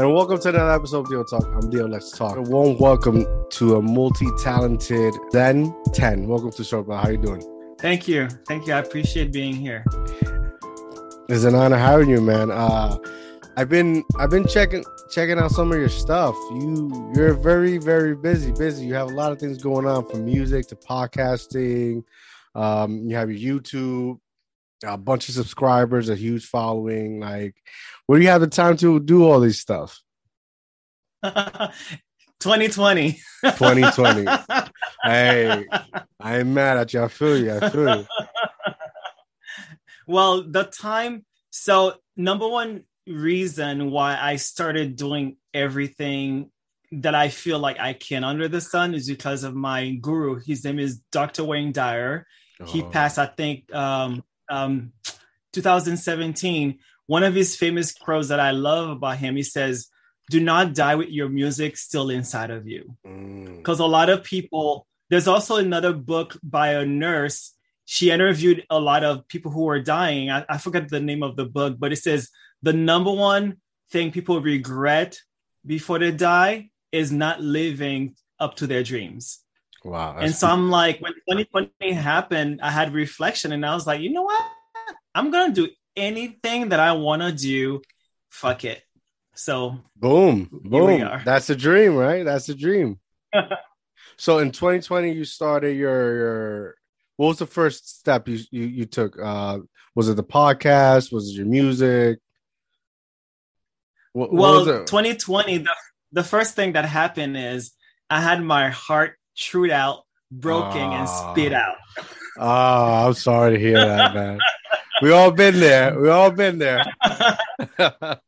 And welcome to another episode of Deal Talk. I'm Deal Let's Talk. A warm welcome to a multi-talented Zen 10. Welcome to bro. How you doing? Thank you. Thank you. I appreciate being here. It's an honor having you, man. Uh I've been I've been checking checking out some of your stuff. You you're very, very busy, busy. You have a lot of things going on from music to podcasting. Um, you have your YouTube, a bunch of subscribers, a huge following. Like, where do you have the time to do all this stuff? 2020. 2020. hey, I ain't mad at you. I feel you. I feel you. well, the time. So, number one reason why I started doing everything that I feel like I can under the sun is because of my guru. His name is Dr. Wayne Dyer. Oh. He passed, I think, um, um, 2017. One of his famous quotes that I love about him, he says, do not die with your music still inside of you. Because mm. a lot of people, there's also another book by a nurse. She interviewed a lot of people who were dying. I, I forget the name of the book, but it says the number one thing people regret before they die is not living up to their dreams. Wow. And so I'm like, when 2020 happened, I had reflection and I was like, you know what? I'm going to do anything that I want to do. Fuck it. So, boom, boom. That's a dream, right? That's a dream. so in 2020, you started your, your, what was the first step you, you, you took? Uh, was it the podcast? Was it your music? What, well, what 2020, the, the first thing that happened is I had my heart chewed out, broken, oh. and spit out. Oh, I'm sorry to hear that, man. we all been there. We all been there.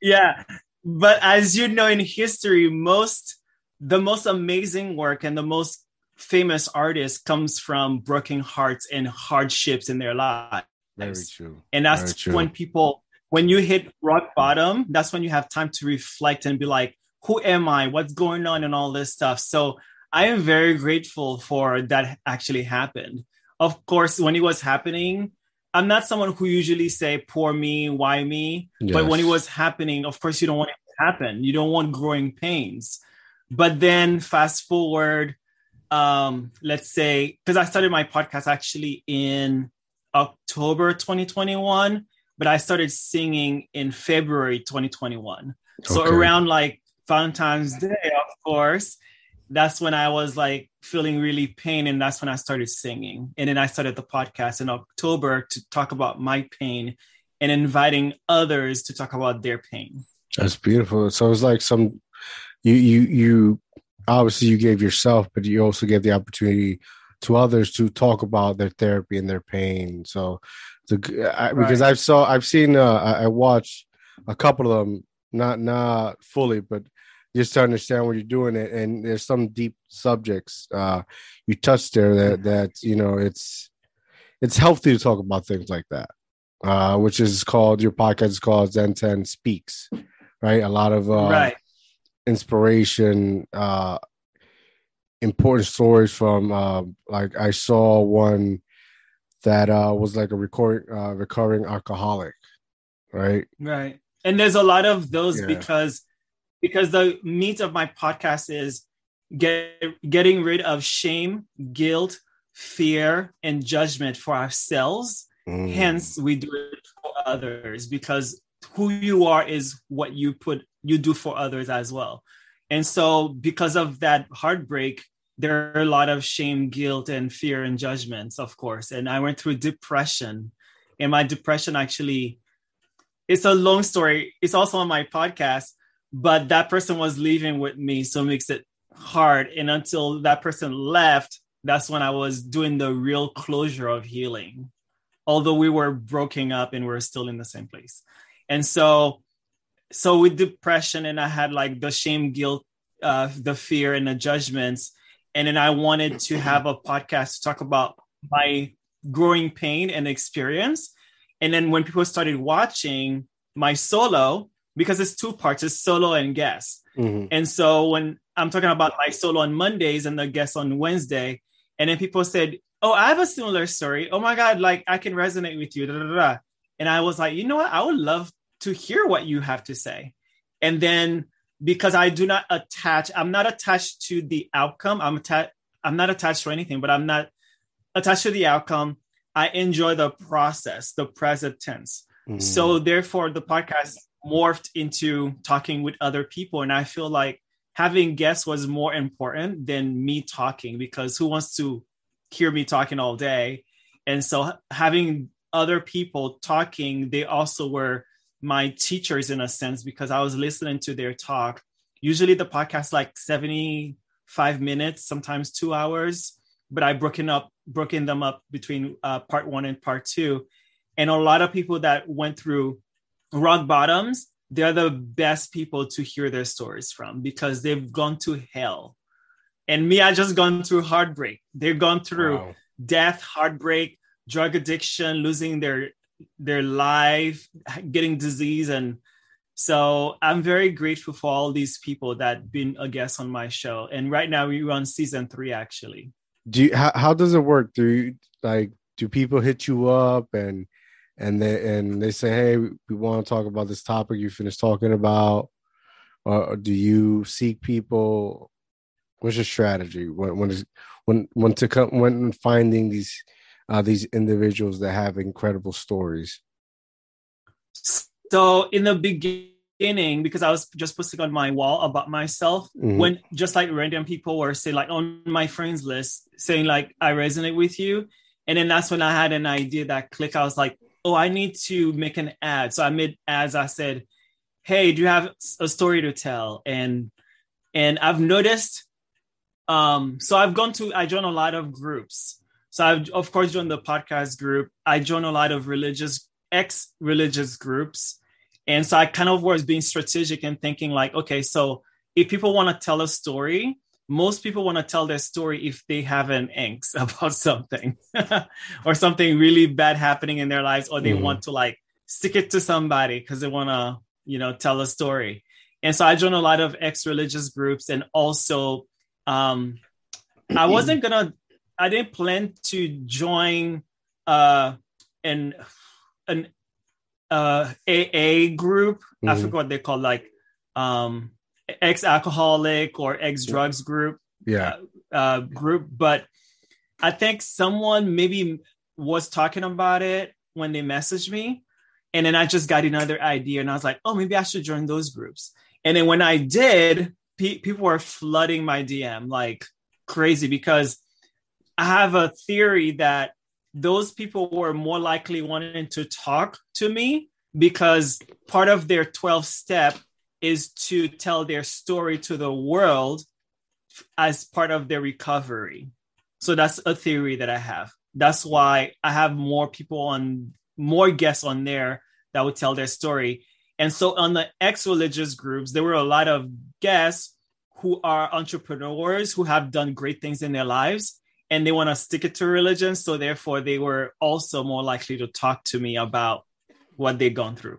yeah, but as you know, in history, most the most amazing work and the most famous artists comes from broken hearts and hardships in their lives. Very true. And that's true. when people when you hit rock bottom, that's when you have time to reflect and be like, who am I? What's going on and all this stuff. So I am very grateful for that actually happened. Of course, when it was happening, I'm not someone who usually say poor me, why me? Yes. But when it was happening, of course you don't want it to happen. You don't want growing pains. But then fast forward, um, let's say, because I started my podcast actually in October 2021 but I started singing in February 2021. So okay. around like Valentine's Day, of course, that's when I was like feeling really pain, and that's when I started singing. And then I started the podcast in October to talk about my pain and inviting others to talk about their pain. That's beautiful. So it's like some you you you obviously you gave yourself, but you also gave the opportunity to others to talk about their therapy and their pain. So the, I, right. because I've saw I've seen uh, I, I watched a couple of them, not not fully, but just to understand what you're doing it and there's some deep subjects uh you touched there that that you know it's it's healthy to talk about things like that uh which is called your podcast is called zen 10 speaks right a lot of uh right. inspiration uh important stories from uh like i saw one that uh, was like a recording, uh, recurring alcoholic, right? Right. And there's a lot of those yeah. because because the meat of my podcast is get, getting rid of shame, guilt, fear, and judgment for ourselves. Mm. Hence, we do it for others because who you are is what you put you do for others as well. And so, because of that heartbreak, there are a lot of shame, guilt, and fear and judgments, of course. And I went through depression. And my depression actually, it's a long story. It's also on my podcast, but that person was leaving with me. So it makes it hard. And until that person left, that's when I was doing the real closure of healing. Although we were broken up and we are still in the same place. And so, so with depression, and I had like the shame, guilt, uh, the fear, and the judgments and then I wanted to have a podcast to talk about my growing pain and experience. And then when people started watching my solo, because it's two parts, it's solo and guest. Mm-hmm. And so when I'm talking about my solo on Mondays and the guest on Wednesday, and then people said, Oh, I have a similar story. Oh my God, like I can resonate with you. Da, da, da. And I was like, you know what? I would love to hear what you have to say. and then because I do not attach, I'm not attached to the outcome. I'm attached. I'm not attached to anything, but I'm not attached to the outcome. I enjoy the process, the present tense. Mm-hmm. So therefore, the podcast morphed into talking with other people, and I feel like having guests was more important than me talking because who wants to hear me talking all day? And so having other people talking, they also were my teachers in a sense because I was listening to their talk. Usually the podcast like 75 minutes, sometimes two hours, but I broken up, broken them up between uh, part one and part two. And a lot of people that went through rock bottoms, they're the best people to hear their stories from because they've gone to hell. And me, I just gone through heartbreak. They've gone through wow. death, heartbreak, drug addiction, losing their their life, getting disease, and so I'm very grateful for all these people that been a guest on my show. And right now we're on season three, actually. Do you, how, how does it work? Do you like do people hit you up and and they and they say, hey, we want to talk about this topic you finished talking about, or do you seek people? What's your strategy when when when when to come when finding these uh, these individuals that have incredible stories? So in the beginning, because I was just posting on my wall about myself, mm-hmm. when just like random people were saying like on my friends list, saying like I resonate with you, and then that's when I had an idea that click. I was like, oh, I need to make an ad. So I made ads. I said, hey, do you have a story to tell? And and I've noticed. Um, so I've gone to I join a lot of groups so I've of course joined the podcast group. I joined a lot of religious ex-religious groups. And so I kind of was being strategic and thinking like, okay, so if people want to tell a story, most people want to tell their story if they have an angst about something or something really bad happening in their lives, or they mm. want to like stick it to somebody because they want to, you know, tell a story. And so I joined a lot of ex-religious groups and also um I wasn't gonna I didn't plan to join uh an an uh AA group. Mm-hmm. I forgot what they call like um ex alcoholic or ex drugs group. Yeah. Uh, uh, group, but I think someone maybe was talking about it when they messaged me. And then I just got another idea and I was like, oh, maybe I should join those groups. And then when I did, pe- people were flooding my DM like crazy because I have a theory that those people were more likely wanting to talk to me because part of their 12 step is to tell their story to the world as part of their recovery. So that's a theory that I have. That's why I have more people on, more guests on there that would tell their story. And so on the ex religious groups, there were a lot of guests who are entrepreneurs who have done great things in their lives and they want to stick it to religion. So therefore, they were also more likely to talk to me about what they've gone through.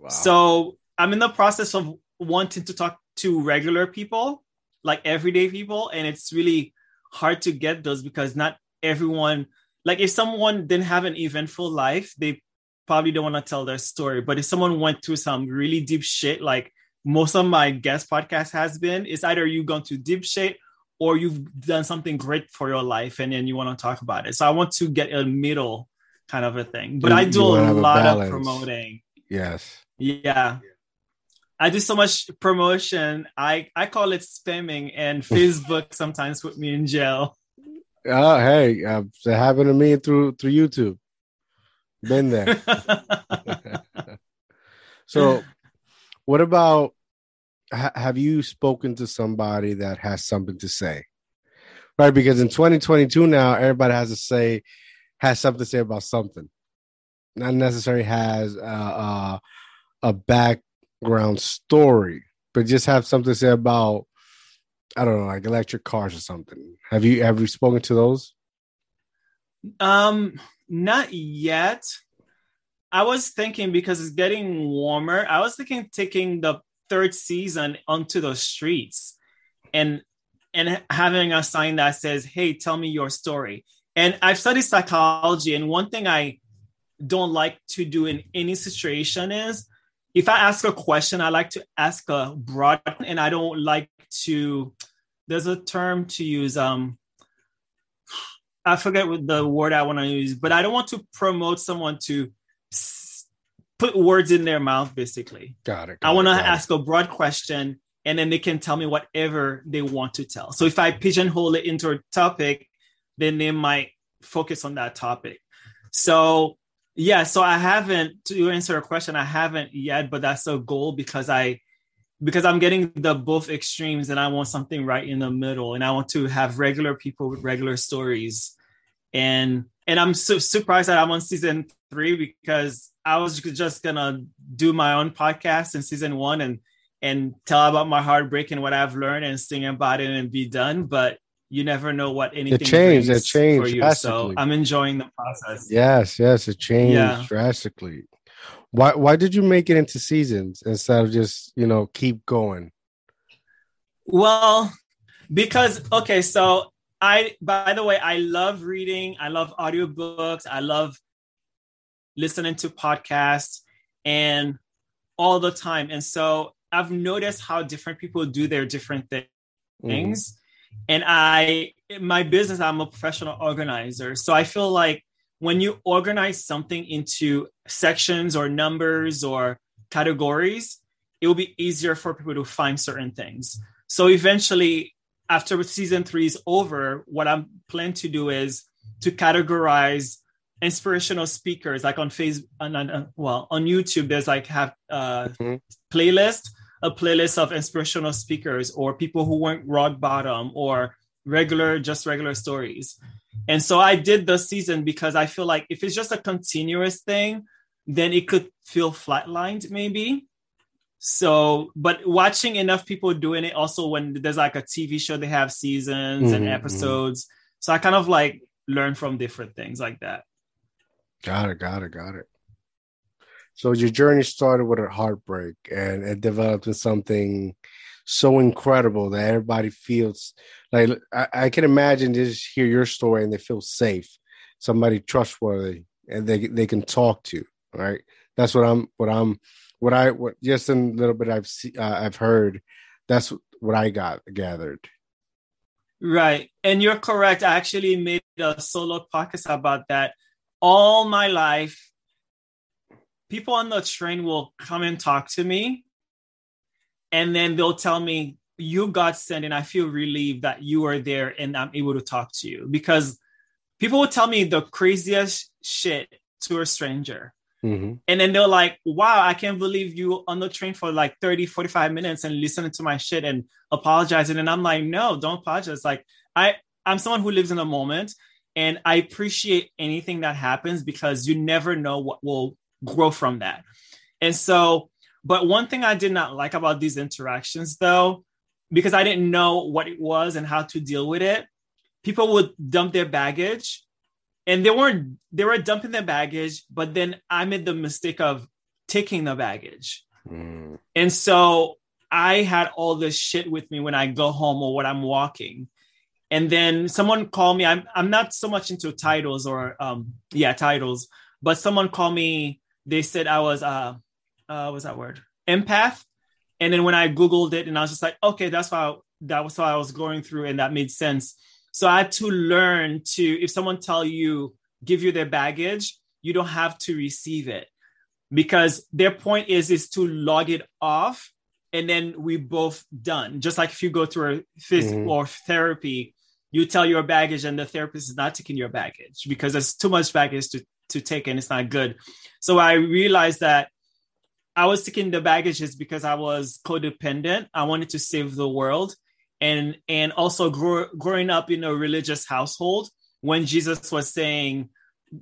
Wow. So I'm in the process of wanting to talk to regular people, like everyday people, and it's really hard to get those because not everyone. Like if someone didn't have an eventful life, they probably don't want to tell their story. But if someone went through some really deep shit, like most of my guest podcast has been, it's either you gone through deep shit or you've done something great for your life and then you want to talk about it. So I want to get a middle kind of a thing. But you, I do a lot a of promoting. Yes. Yeah. I do so much promotion. I I call it spamming, and Facebook sometimes put me in jail. Oh, hey, uh, it happened to me through through YouTube. Been there. so, what about ha- have you spoken to somebody that has something to say? Right, because in 2022 now, everybody has to say has something to say about something. Not necessarily has uh, uh, a background story, but just have something to say about I don't know, like electric cars or something. Have you have you spoken to those? Um, not yet. I was thinking because it's getting warmer. I was thinking taking the third season onto the streets and and having a sign that says hey tell me your story and i've studied psychology and one thing i don't like to do in any situation is if I ask a question, I like to ask a broad, and I don't like to. There's a term to use. Um, I forget what the word I want to use, but I don't want to promote someone to put words in their mouth. Basically, got it. Got I want to it, ask a broad question, and then they can tell me whatever they want to tell. So if I pigeonhole it into a topic, then they might focus on that topic. So yeah, so I haven't to answer a question, I haven't yet, but that's a goal because I because I'm getting the both extremes and I want something right in the middle and I want to have regular people with regular stories. And and I'm so surprised that I'm on season 3 because I was just to do my own podcast in season 1 and and tell about my heartbreak and what I've learned and sing about it and be done, but you never know what anything it changed it changed for you. So I'm enjoying the process. Yes, yes, it changed yeah. drastically. Why why did you make it into seasons instead of just, you know, keep going? Well, because okay, so I by the way, I love reading, I love audiobooks, I love listening to podcasts and all the time. And so I've noticed how different people do their different things. Mm-hmm and I my business I'm a professional organizer. So I feel like when you organize something into sections or numbers or categories, it will be easier for people to find certain things. So eventually after season 3 is over, what I'm planning to do is to categorize inspirational speakers like on Facebook on, on, well on YouTube there's like have uh mm-hmm. playlist a playlist of inspirational speakers or people who went rock bottom or regular, just regular stories. And so I did the season because I feel like if it's just a continuous thing, then it could feel flatlined maybe. So, but watching enough people doing it also when there's like a TV show, they have seasons mm-hmm, and episodes. Mm-hmm. So I kind of like learn from different things like that. Got it, got it, got it. So your journey started with a heartbreak and it developed into something so incredible that everybody feels like I, I, can imagine just hear your story and they feel safe, somebody trustworthy, and they they can talk to. Right, that's what I'm what I'm what I what just in a little bit I've uh, I've heard. That's what I got gathered. Right, and you're correct. I actually made a solo podcast about that. All my life, people on the train will come and talk to me and then they'll tell me you got sent and i feel relieved that you are there and i'm able to talk to you. Because people will tell me the craziest shit to a stranger. Mm-hmm. and then they're like wow i can't believe you on the train for like 30 45 minutes and listening to my shit and apologizing. And i'm like no don't apologize. Like i i'm someone who lives in the moment and i appreciate anything that happens because you never know what will grow from that. And so, but one thing I did not like about these interactions, though, because I didn't know what it was and how to deal with it, people would dump their baggage and they weren't, they were dumping their baggage, but then I made the mistake of taking the baggage. Mm. And so I had all this shit with me when I go home or when I'm walking. And then someone called me. I'm I'm not so much into titles or um yeah titles, but someone called me they said I was uh uh what's that word empath, and then when I googled it and I was just like okay that's why that was what I was going through and that made sense. So I had to learn to if someone tell you give you their baggage, you don't have to receive it because their point is is to log it off and then we both done. Just like if you go through a physical mm-hmm. or therapy, you tell your baggage and the therapist is not taking your baggage because there's too much baggage to to take and it's not good. So I realized that I was taking the baggages because I was codependent. I wanted to save the world. And and also grow, growing up in a religious household when Jesus was saying,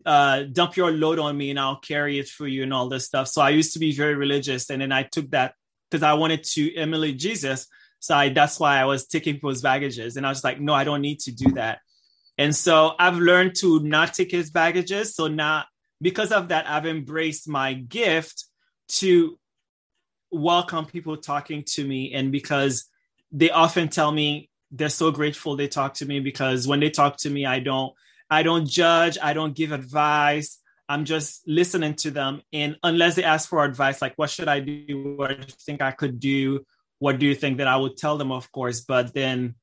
uh, dump your load on me and I'll carry it for you and all this stuff. So I used to be very religious. And then I took that because I wanted to emulate Jesus. So I, that's why I was taking people's baggages. And I was like, no, I don't need to do that. And so I've learned to not take his baggages. So now, because of that, I've embraced my gift to welcome people talking to me. And because they often tell me they're so grateful they talk to me because when they talk to me, I don't, I don't judge, I don't give advice. I'm just listening to them. And unless they ask for advice, like what should I do? What do you think I could do? What do you think that I would tell them, of course. But then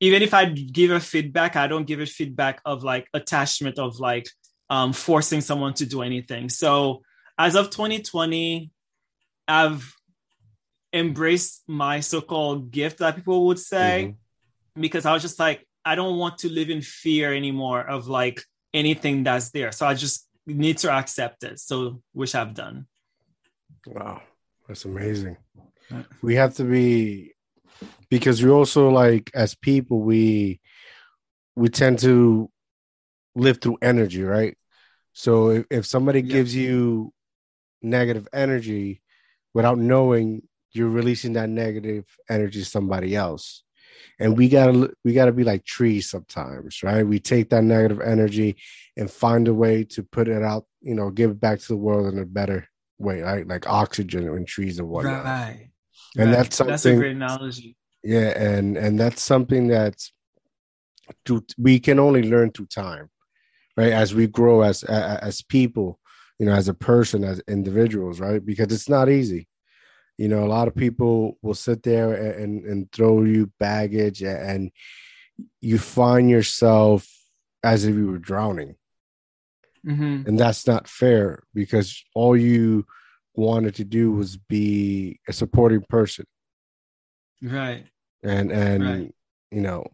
even if I give a feedback, I don't give a feedback of like attachment of like um, forcing someone to do anything. So as of 2020, I've embraced my so-called gift that people would say mm-hmm. because I was just like, I don't want to live in fear anymore of like anything that's there. So I just need to accept it. So which I've done. Wow. That's amazing. We have to be because we also like as people we we tend to live through energy, right? So if, if somebody yeah. gives you negative energy without knowing you're releasing that negative energy to somebody else. And we gotta we gotta be like trees sometimes right? We take that negative energy and find a way to put it out you know give it back to the world in a better way right? Like oxygen and trees and whatnot. Right and right. that's something that's a great analogy yeah and and that's something that to, we can only learn through time right as we grow as as people you know as a person as individuals right because it's not easy you know a lot of people will sit there and and throw you baggage and you find yourself as if you were drowning mm-hmm. and that's not fair because all you wanted to do was be a supporting person. Right. And and right. you know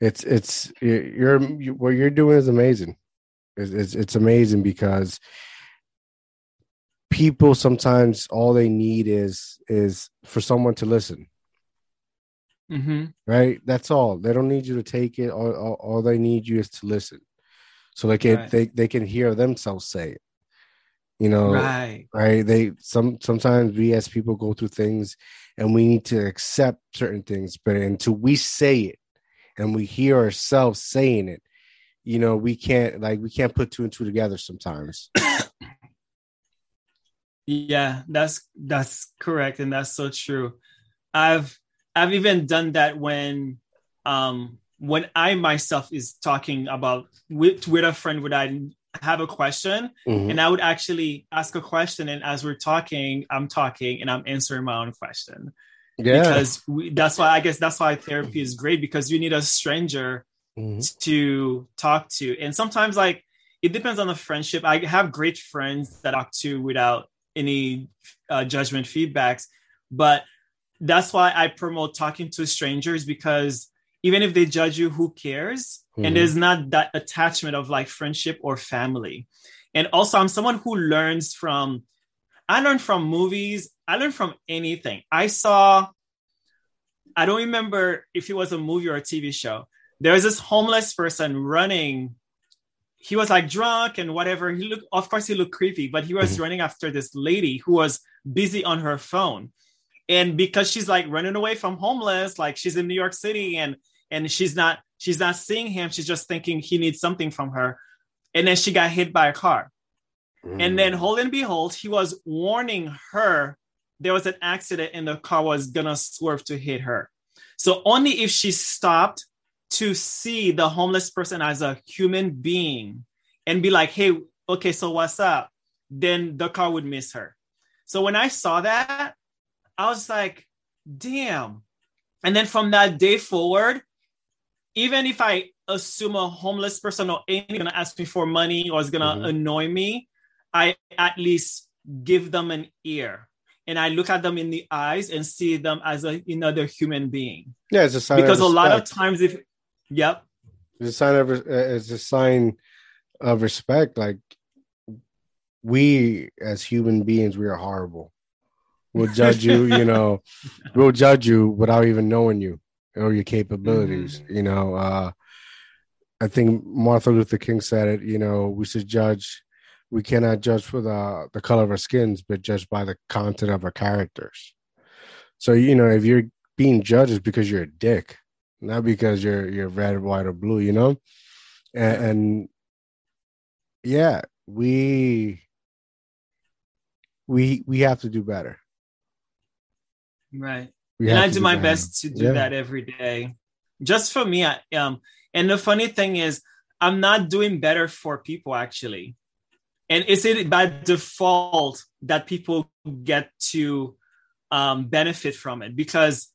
it's it's you're, you're what you're doing is amazing. It's, it's, it's amazing because people sometimes all they need is is for someone to listen. Mm-hmm. right? That's all. They don't need you to take it. All, all, all they need you is to listen. So they can right. they, they can hear themselves say it you know right. right? They some sometimes we as people go through things and we need to accept certain things but until we say it and we hear ourselves saying it you know we can't like we can't put two and two together sometimes. Yeah, that's that's correct, and that's so true. I've I've even done that when um when I myself is talking about with with a friend would I have a question mm-hmm. and I would actually ask a question and as we're talking I'm talking and I'm answering my own question. Yeah. Because we, that's why I guess that's why therapy is great because you need a stranger mm-hmm. to talk to and sometimes like it depends on the friendship. I have great friends that I talk to without any uh, judgment feedbacks but that's why i promote talking to strangers because even if they judge you who cares mm-hmm. and there's not that attachment of like friendship or family and also i'm someone who learns from i learn from movies i learn from anything i saw i don't remember if it was a movie or a tv show there's this homeless person running he was like drunk and whatever. He looked, of course, he looked creepy, but he was mm-hmm. running after this lady who was busy on her phone. And because she's like running away from homeless, like she's in New York City and and she's not she's not seeing him. She's just thinking he needs something from her. And then she got hit by a car. Mm. And then, hold and behold, he was warning her there was an accident and the car was gonna swerve to hit her. So only if she stopped to see the homeless person as a human being and be like, hey, okay, so what's up? Then the car would miss her. So when I saw that, I was like, damn. And then from that day forward, even if I assume a homeless person or anyone gonna ask me for money or is gonna mm-hmm. annoy me, I at least give them an ear and I look at them in the eyes and see them as a, another human being. Yeah, it's a sign because a lot of times if Yep. It's a sign of uh, it's a sign of respect. Like we as human beings, we are horrible. We'll judge you, you know, we'll judge you without even knowing you or your capabilities. Mm-hmm. You know, uh I think Martin Luther King said it, you know, we should judge we cannot judge for the the color of our skins, but judge by the content of our characters. So, you know, if you're being judged it's because you're a dick not because you're you're red, white, or blue, you know. And, and yeah, we we we have to do better. Right. We and I do, my best to do yeah. that every day. Just for me, I, um, and the funny thing is, I'm not doing better for people actually. And is it by default that people get to um, benefit from it? Because,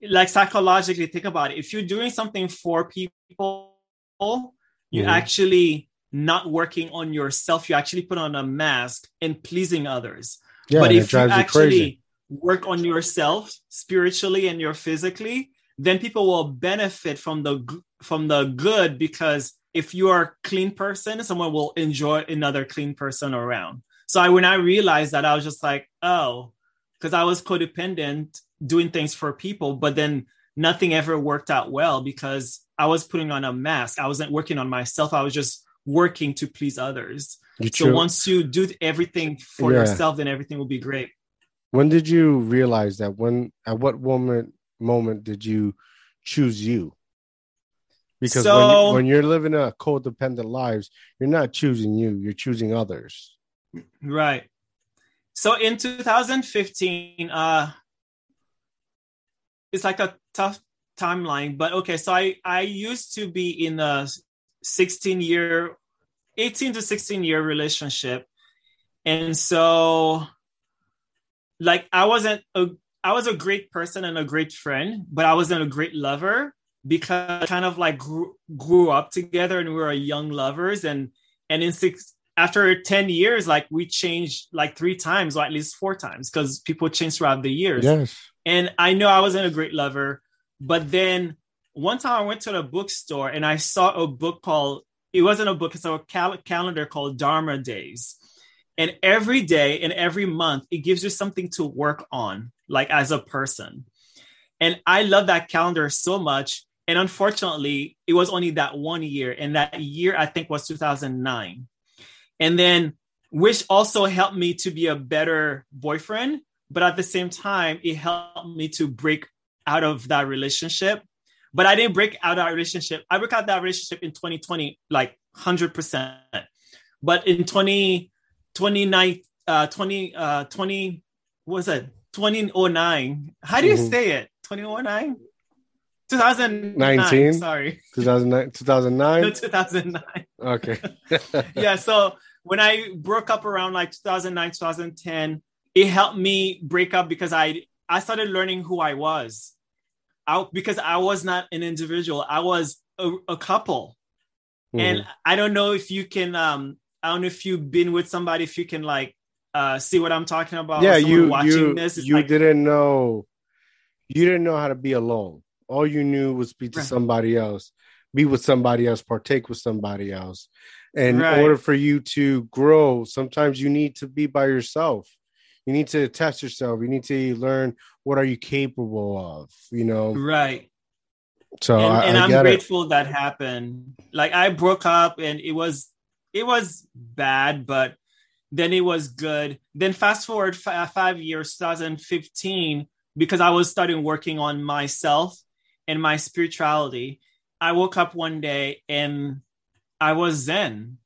like psychologically, think about it. If you're doing something for people, you're mm-hmm. actually not working on yourself. You actually put on a mask and pleasing others. Yeah, but if you actually work on yourself spiritually and your physically, then people will benefit from the from the good because if you are a clean person, someone will enjoy another clean person around. So I, when I realized that, I was just like, oh, because I was codependent doing things for people, but then nothing ever worked out well because I was putting on a mask. I wasn't working on myself. I was just working to please others. You so once you do everything for yeah. yourself, then everything will be great. When did you realize that? When at what moment moment did you choose you? Because so, when, you, when you're living a codependent lives, you're not choosing you, you're choosing others. Right. So in 2015, uh, it's like a tough timeline, but okay. So I I used to be in a 16 year, 18 to 16 year relationship, and so like I wasn't a I was a great person and a great friend, but I wasn't a great lover because I kind of like grew, grew up together and we were young lovers. And and in six after 10 years like we changed like three times or at least four times because people change throughout the years. Yes. And i know i wasn't a great lover but then one time i went to the bookstore and i saw a book called it wasn't a book it's a cal- calendar called dharma days and every day and every month it gives you something to work on like as a person and i love that calendar so much and unfortunately, it was only that one year. And that year, I think, was 2009. And then, which also helped me to be a better boyfriend. But at the same time, it helped me to break out of that relationship. But I didn't break out of that relationship. I broke out that relationship in 2020, like 100%. But in 20, 29, uh, 20, uh, 20, what was it? 2009. How do you mm-hmm. say it? 2009? 2019 sorry 2009 2009 no 2009 okay yeah so when i broke up around like 2009 2010 it helped me break up because i i started learning who i was out because i was not an individual i was a, a couple mm-hmm. and i don't know if you can um i don't know if you've been with somebody if you can like uh see what i'm talking about yeah you watching you, this you like, didn't know you didn't know how to be alone all you knew was be to right. somebody else, be with somebody else, partake with somebody else. And right. in order for you to grow, sometimes you need to be by yourself. You need to test yourself. You need to learn what are you capable of, you know? Right. So and, I, am grateful it. that happened. Like I broke up and it was it was bad, but then it was good. Then fast forward f- five years, 2015, because I was starting working on myself and my spirituality, I woke up one day and I was Zen.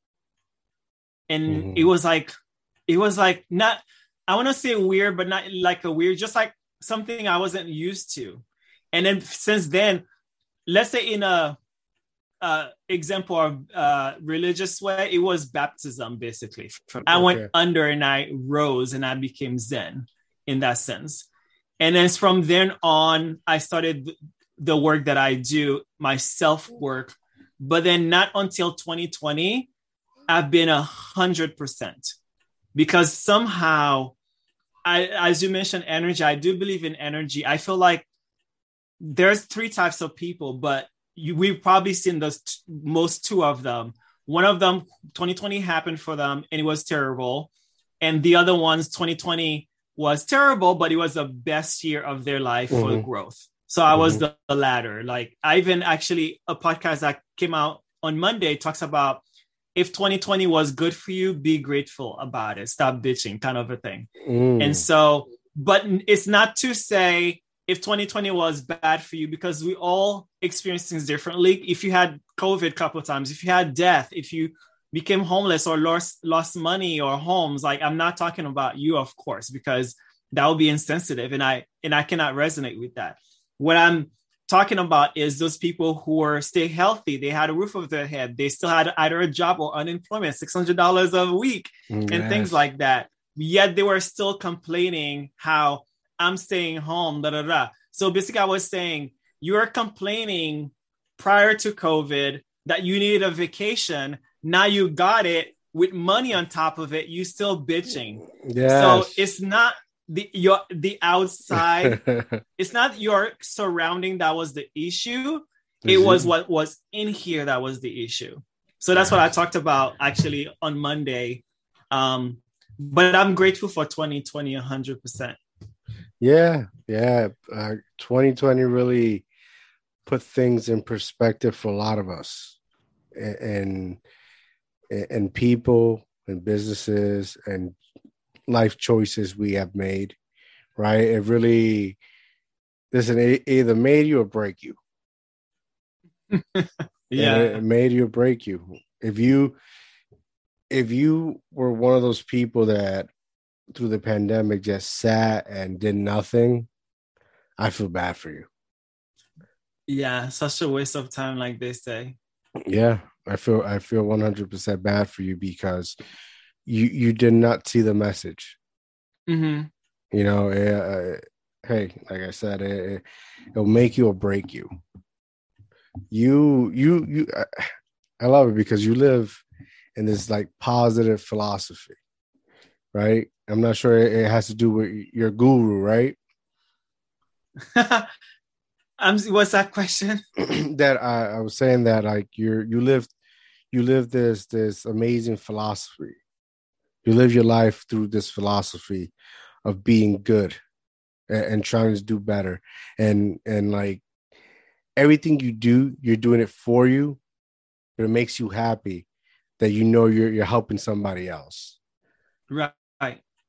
And mm-hmm. it was like, it was like not, I want to say weird, but not like a weird, just like something I wasn't used to. And then since then, let's say in a, uh, example of uh, religious way, it was baptism basically. I went under and I rose and I became Zen in that sense. And then from then on, I started the work that I do, my self work. But then not until 2020, I've been a hundred percent because somehow I, as you mentioned, energy, I do believe in energy. I feel like there's three types of people, but you, we've probably seen those t- most two of them. One of them, 2020 happened for them and it was terrible. And the other ones, 2020 was terrible, but it was the best year of their life mm-hmm. for growth. So I was mm-hmm. the, the latter. Like I even actually a podcast that came out on Monday talks about if 2020 was good for you, be grateful about it. Stop bitching, kind of a thing. Mm. And so, but it's not to say if 2020 was bad for you because we all experience things differently. If you had COVID a couple of times, if you had death, if you became homeless or lost lost money or homes, like I'm not talking about you, of course, because that would be insensitive, and I and I cannot resonate with that what I'm talking about is those people who were stay healthy. They had a roof over their head. They still had either a job or unemployment, six hundred dollars a week, yes. and things like that. Yet they were still complaining how I'm staying home. Da da da. So basically, I was saying you are complaining prior to COVID that you needed a vacation. Now you got it with money on top of it. You still bitching. Yeah. So it's not the your the outside it's not your surrounding that was the issue it mm-hmm. was what was in here that was the issue so that's what i talked about actually on monday um but i'm grateful for 2020 100% yeah yeah uh, 2020 really put things in perspective for a lot of us and and people and businesses and life choices we have made, right? It really, listen, it either made you or break you. yeah, it made you or break you. If you, if you were one of those people that through the pandemic just sat and did nothing, I feel bad for you. Yeah, such a waste of time, like they say. Yeah, I feel I feel one hundred percent bad for you because you you did not see the message. Mm-hmm. You know, uh, hey, like I said, it, will make you or break you. You you you. I love it because you live in this like positive philosophy, right? I'm not sure it has to do with your guru, right? um, what's that question? that I, I was saying that like you're you live you live this this amazing philosophy you live your life through this philosophy of being good and, and trying to do better and and like everything you do you're doing it for you but it makes you happy that you know you're you're helping somebody else right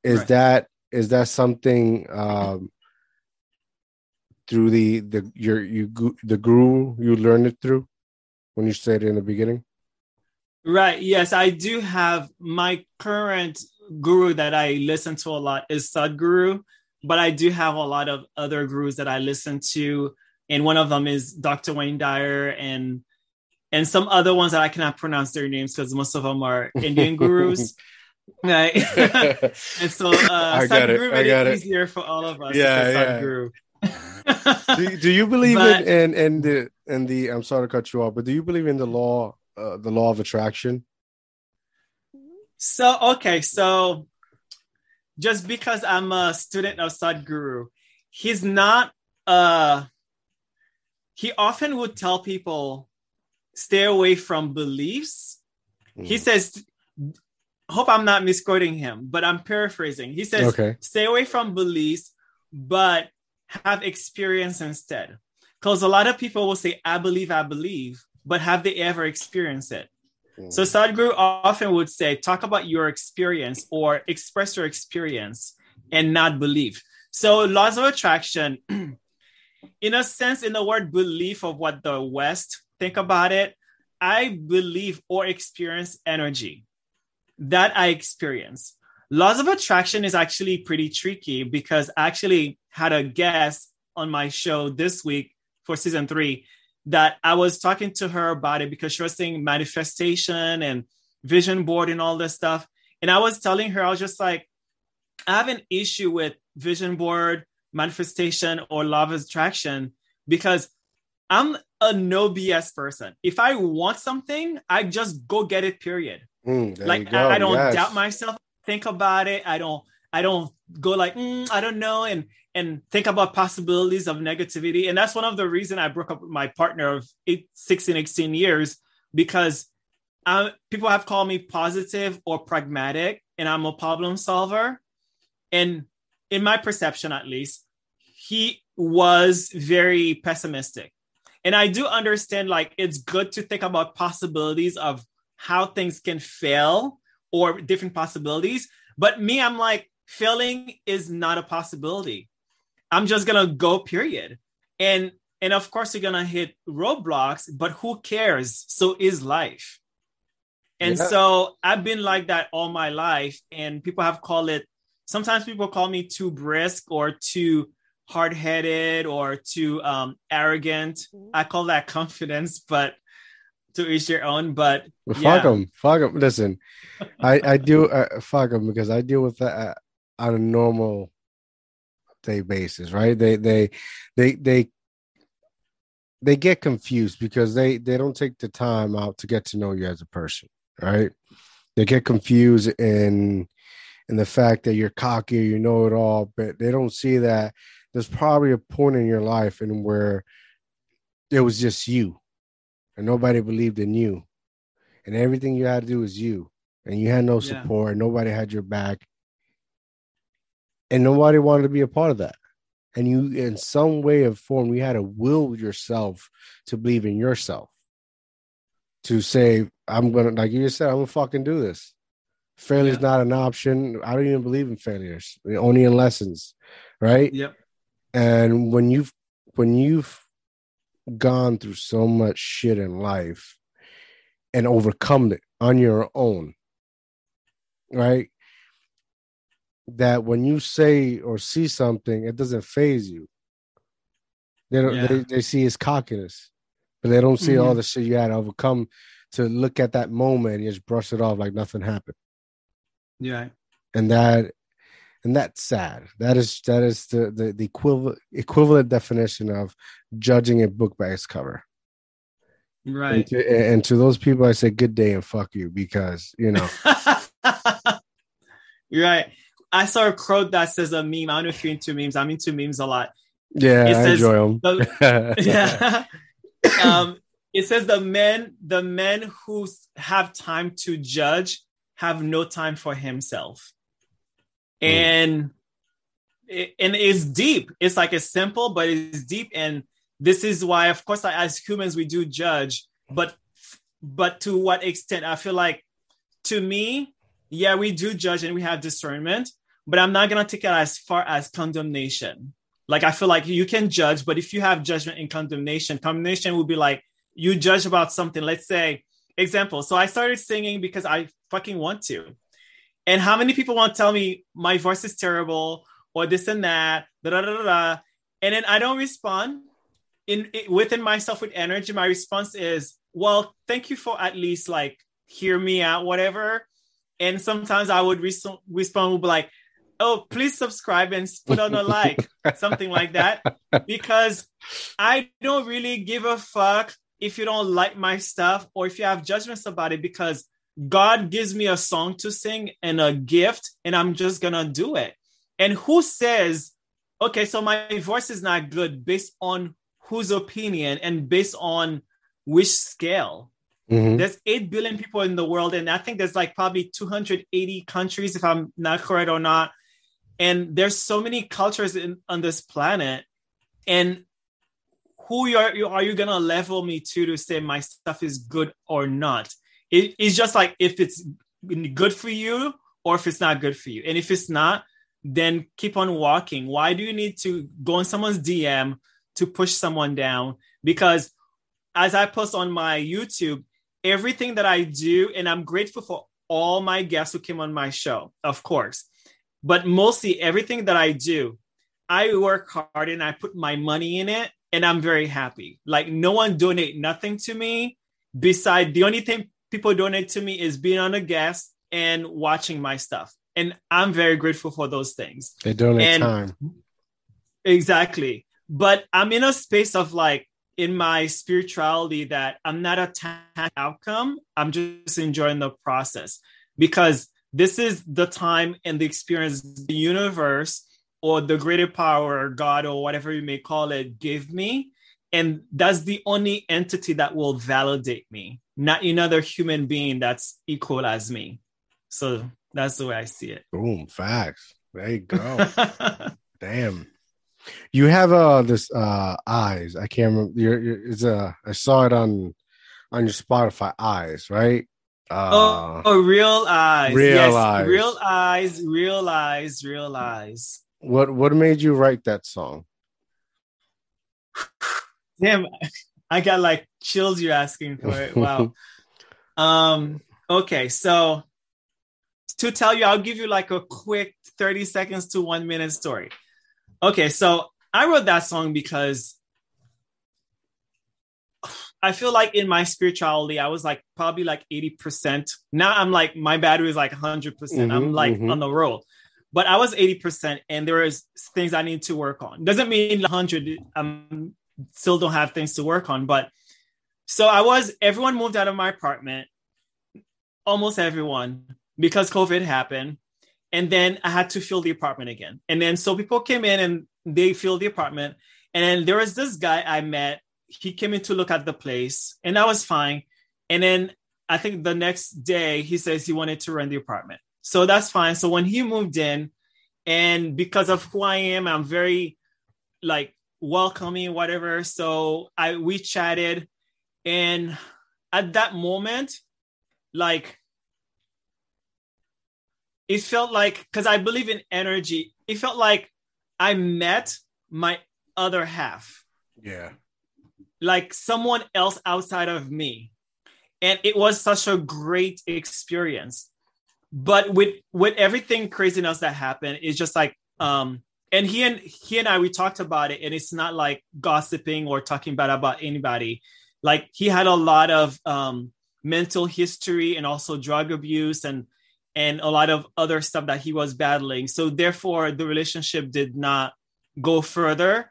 is right. that is that something um through the the your you the guru you learned it through when you said it in the beginning Right. Yes, I do have my current guru that I listen to a lot is Sadhguru, but I do have a lot of other gurus that I listen to, and one of them is Dr. Wayne Dyer and and some other ones that I cannot pronounce their names because most of them are Indian gurus. Right. and so uh I got it. I got it easier for all of us. Yeah, yeah. do, do you believe but, in, in in the in the I'm sorry to cut you off, but do you believe in the law uh, the law of attraction? So okay, so just because I'm a student of Sadhguru, he's not uh he often would tell people stay away from beliefs. Mm. He says hope I'm not misquoting him, but I'm paraphrasing. He says okay. stay away from beliefs, but have experience instead. Because a lot of people will say, I believe, I believe, but have they ever experienced it? Mm. So Sadhguru often would say, talk about your experience or express your experience and not believe. So laws of attraction, in a sense, in the word belief of what the West think about it, I believe or experience energy that I experience. Laws of attraction is actually pretty tricky because I actually had a guest on my show this week for season three that I was talking to her about it because she was saying manifestation and vision board and all this stuff. And I was telling her, I was just like, I have an issue with vision board, manifestation, or law of attraction because I'm a no BS person. If I want something, I just go get it, period. Mm, like I, I, don't yes. doubt myself, think about it. I don't, I don't go like, mm, I don't know. And and think about possibilities of negativity. And that's one of the reason I broke up with my partner of eight, 16, 18 years, because I, people have called me positive or pragmatic, and I'm a problem solver. And in my perception, at least, he was very pessimistic. And I do understand, like, it's good to think about possibilities of how things can fail or different possibilities. But me, I'm like, failing is not a possibility I'm just gonna go, period. And and of course you're gonna hit roadblocks, but who cares? So is life. And yeah. so I've been like that all my life, and people have called it. Sometimes people call me too brisk or too hard-headed or too um, arrogant. I call that confidence, but to each your own. But well, fuck them, fuck them. Listen, I I do uh, fuck them because I deal with that on a normal day basis, right? They they they they they get confused because they they don't take the time out to get to know you as a person, right? They get confused in in the fact that you're cocky, you know it all, but they don't see that there's probably a point in your life and where it was just you and nobody believed in you. And everything you had to do was you. And you had no support. Yeah. nobody had your back. And nobody wanted to be a part of that. And you in some way of form you had to will yourself to believe in yourself. To say i'm gonna like you just said i'm gonna fucking do this. Failure is yeah. not an option. I don't even believe in failures. Only in lessons right? Yep. And when you've when you've gone through so much shit in life and overcome it on your own right that when you say or see something, it doesn't faze you. They don't. Yeah. They, they see his cockiness, but they don't see mm-hmm. all the shit you had to overcome to look at that moment and just brush it off like nothing happened. Yeah, and that, and that's sad. That is that is the the, the equivalent equivalent definition of judging a book by its cover. Right. And to, and to those people, I say good day and fuck you because you know. Right. I saw a quote that says a meme. I don't know if you're into memes. I'm into memes a lot. Yeah, it I says, enjoy them. The, yeah. um, it says the men, the men who have time to judge have no time for himself. And it, and it's deep. It's like it's simple, but it's deep. And this is why, of course, as humans, we do judge, but but to what extent? I feel like to me, yeah, we do judge and we have discernment, but I'm not gonna take it as far as condemnation. Like I feel like you can judge, but if you have judgment and condemnation, condemnation would be like you judge about something. Let's say, example. So I started singing because I fucking want to. And how many people want to tell me my voice is terrible or this and that, da da da da, and then I don't respond in, in within myself with energy. My response is, well, thank you for at least like hear me out, whatever. And sometimes I would res- respond would be like, oh, please subscribe and put on a like, something like that. Because I don't really give a fuck if you don't like my stuff or if you have judgments about it, because God gives me a song to sing and a gift, and I'm just gonna do it. And who says, okay, so my voice is not good based on whose opinion and based on which scale? Mm-hmm. There's 8 billion people in the world, and I think there's like probably 280 countries, if I'm not correct or not and there's so many cultures in, on this planet and who are, you, are you gonna level me to to say my stuff is good or not it, it's just like if it's good for you or if it's not good for you. And if it's not then keep on walking. Why do you need to go on someone's dm to push someone down? Because as i post on my youtube everything that i do and i'm grateful for all my guests who came on my show of course but mostly everything that I do, I work hard and I put my money in it and I'm very happy. Like no one donate nothing to me beside the only thing people donate to me is being on a guest and watching my stuff. And I'm very grateful for those things. They donate and time. Exactly. But I'm in a space of like in my spirituality that I'm not attached outcome. I'm just enjoying the process because this is the time and the experience the universe or the greater power god or whatever you may call it gave me and that's the only entity that will validate me not another human being that's equal as me so that's the way i see it boom facts there you go damn you have uh this uh eyes i can't remember you're, you're, it's uh i saw it on on your spotify eyes right uh, oh, oh, real eyes. Real yes, eyes. Real eyes. Real eyes. Real eyes. What What made you write that song? Damn, I got like chills. You're asking for it. Wow. um. Okay, so to tell you, I'll give you like a quick thirty seconds to one minute story. Okay, so I wrote that song because I feel like in my spirituality, I was like probably like 80%. Now I'm like, my battery is like 100%. percent mm hmm I'm like mm-hmm. on the roll. But I was 80%, and there is things I need to work on. Doesn't mean 100, I still don't have things to work on. But so I was, everyone moved out of my apartment, almost everyone, because COVID happened. And then I had to fill the apartment again. And then so people came in and they filled the apartment. And then there was this guy I met he came in to look at the place, and that was fine. And then I think the next day he says he wanted to rent the apartment. So that's fine. So when he moved in, and because of who I am, I'm very like welcoming, whatever. So I we chatted, and at that moment, like it felt like because I believe in energy, it felt like I met my other half. Yeah like someone else outside of me and it was such a great experience but with with everything craziness that happened it's just like um and he and he and i we talked about it and it's not like gossiping or talking bad about anybody like he had a lot of um mental history and also drug abuse and and a lot of other stuff that he was battling so therefore the relationship did not go further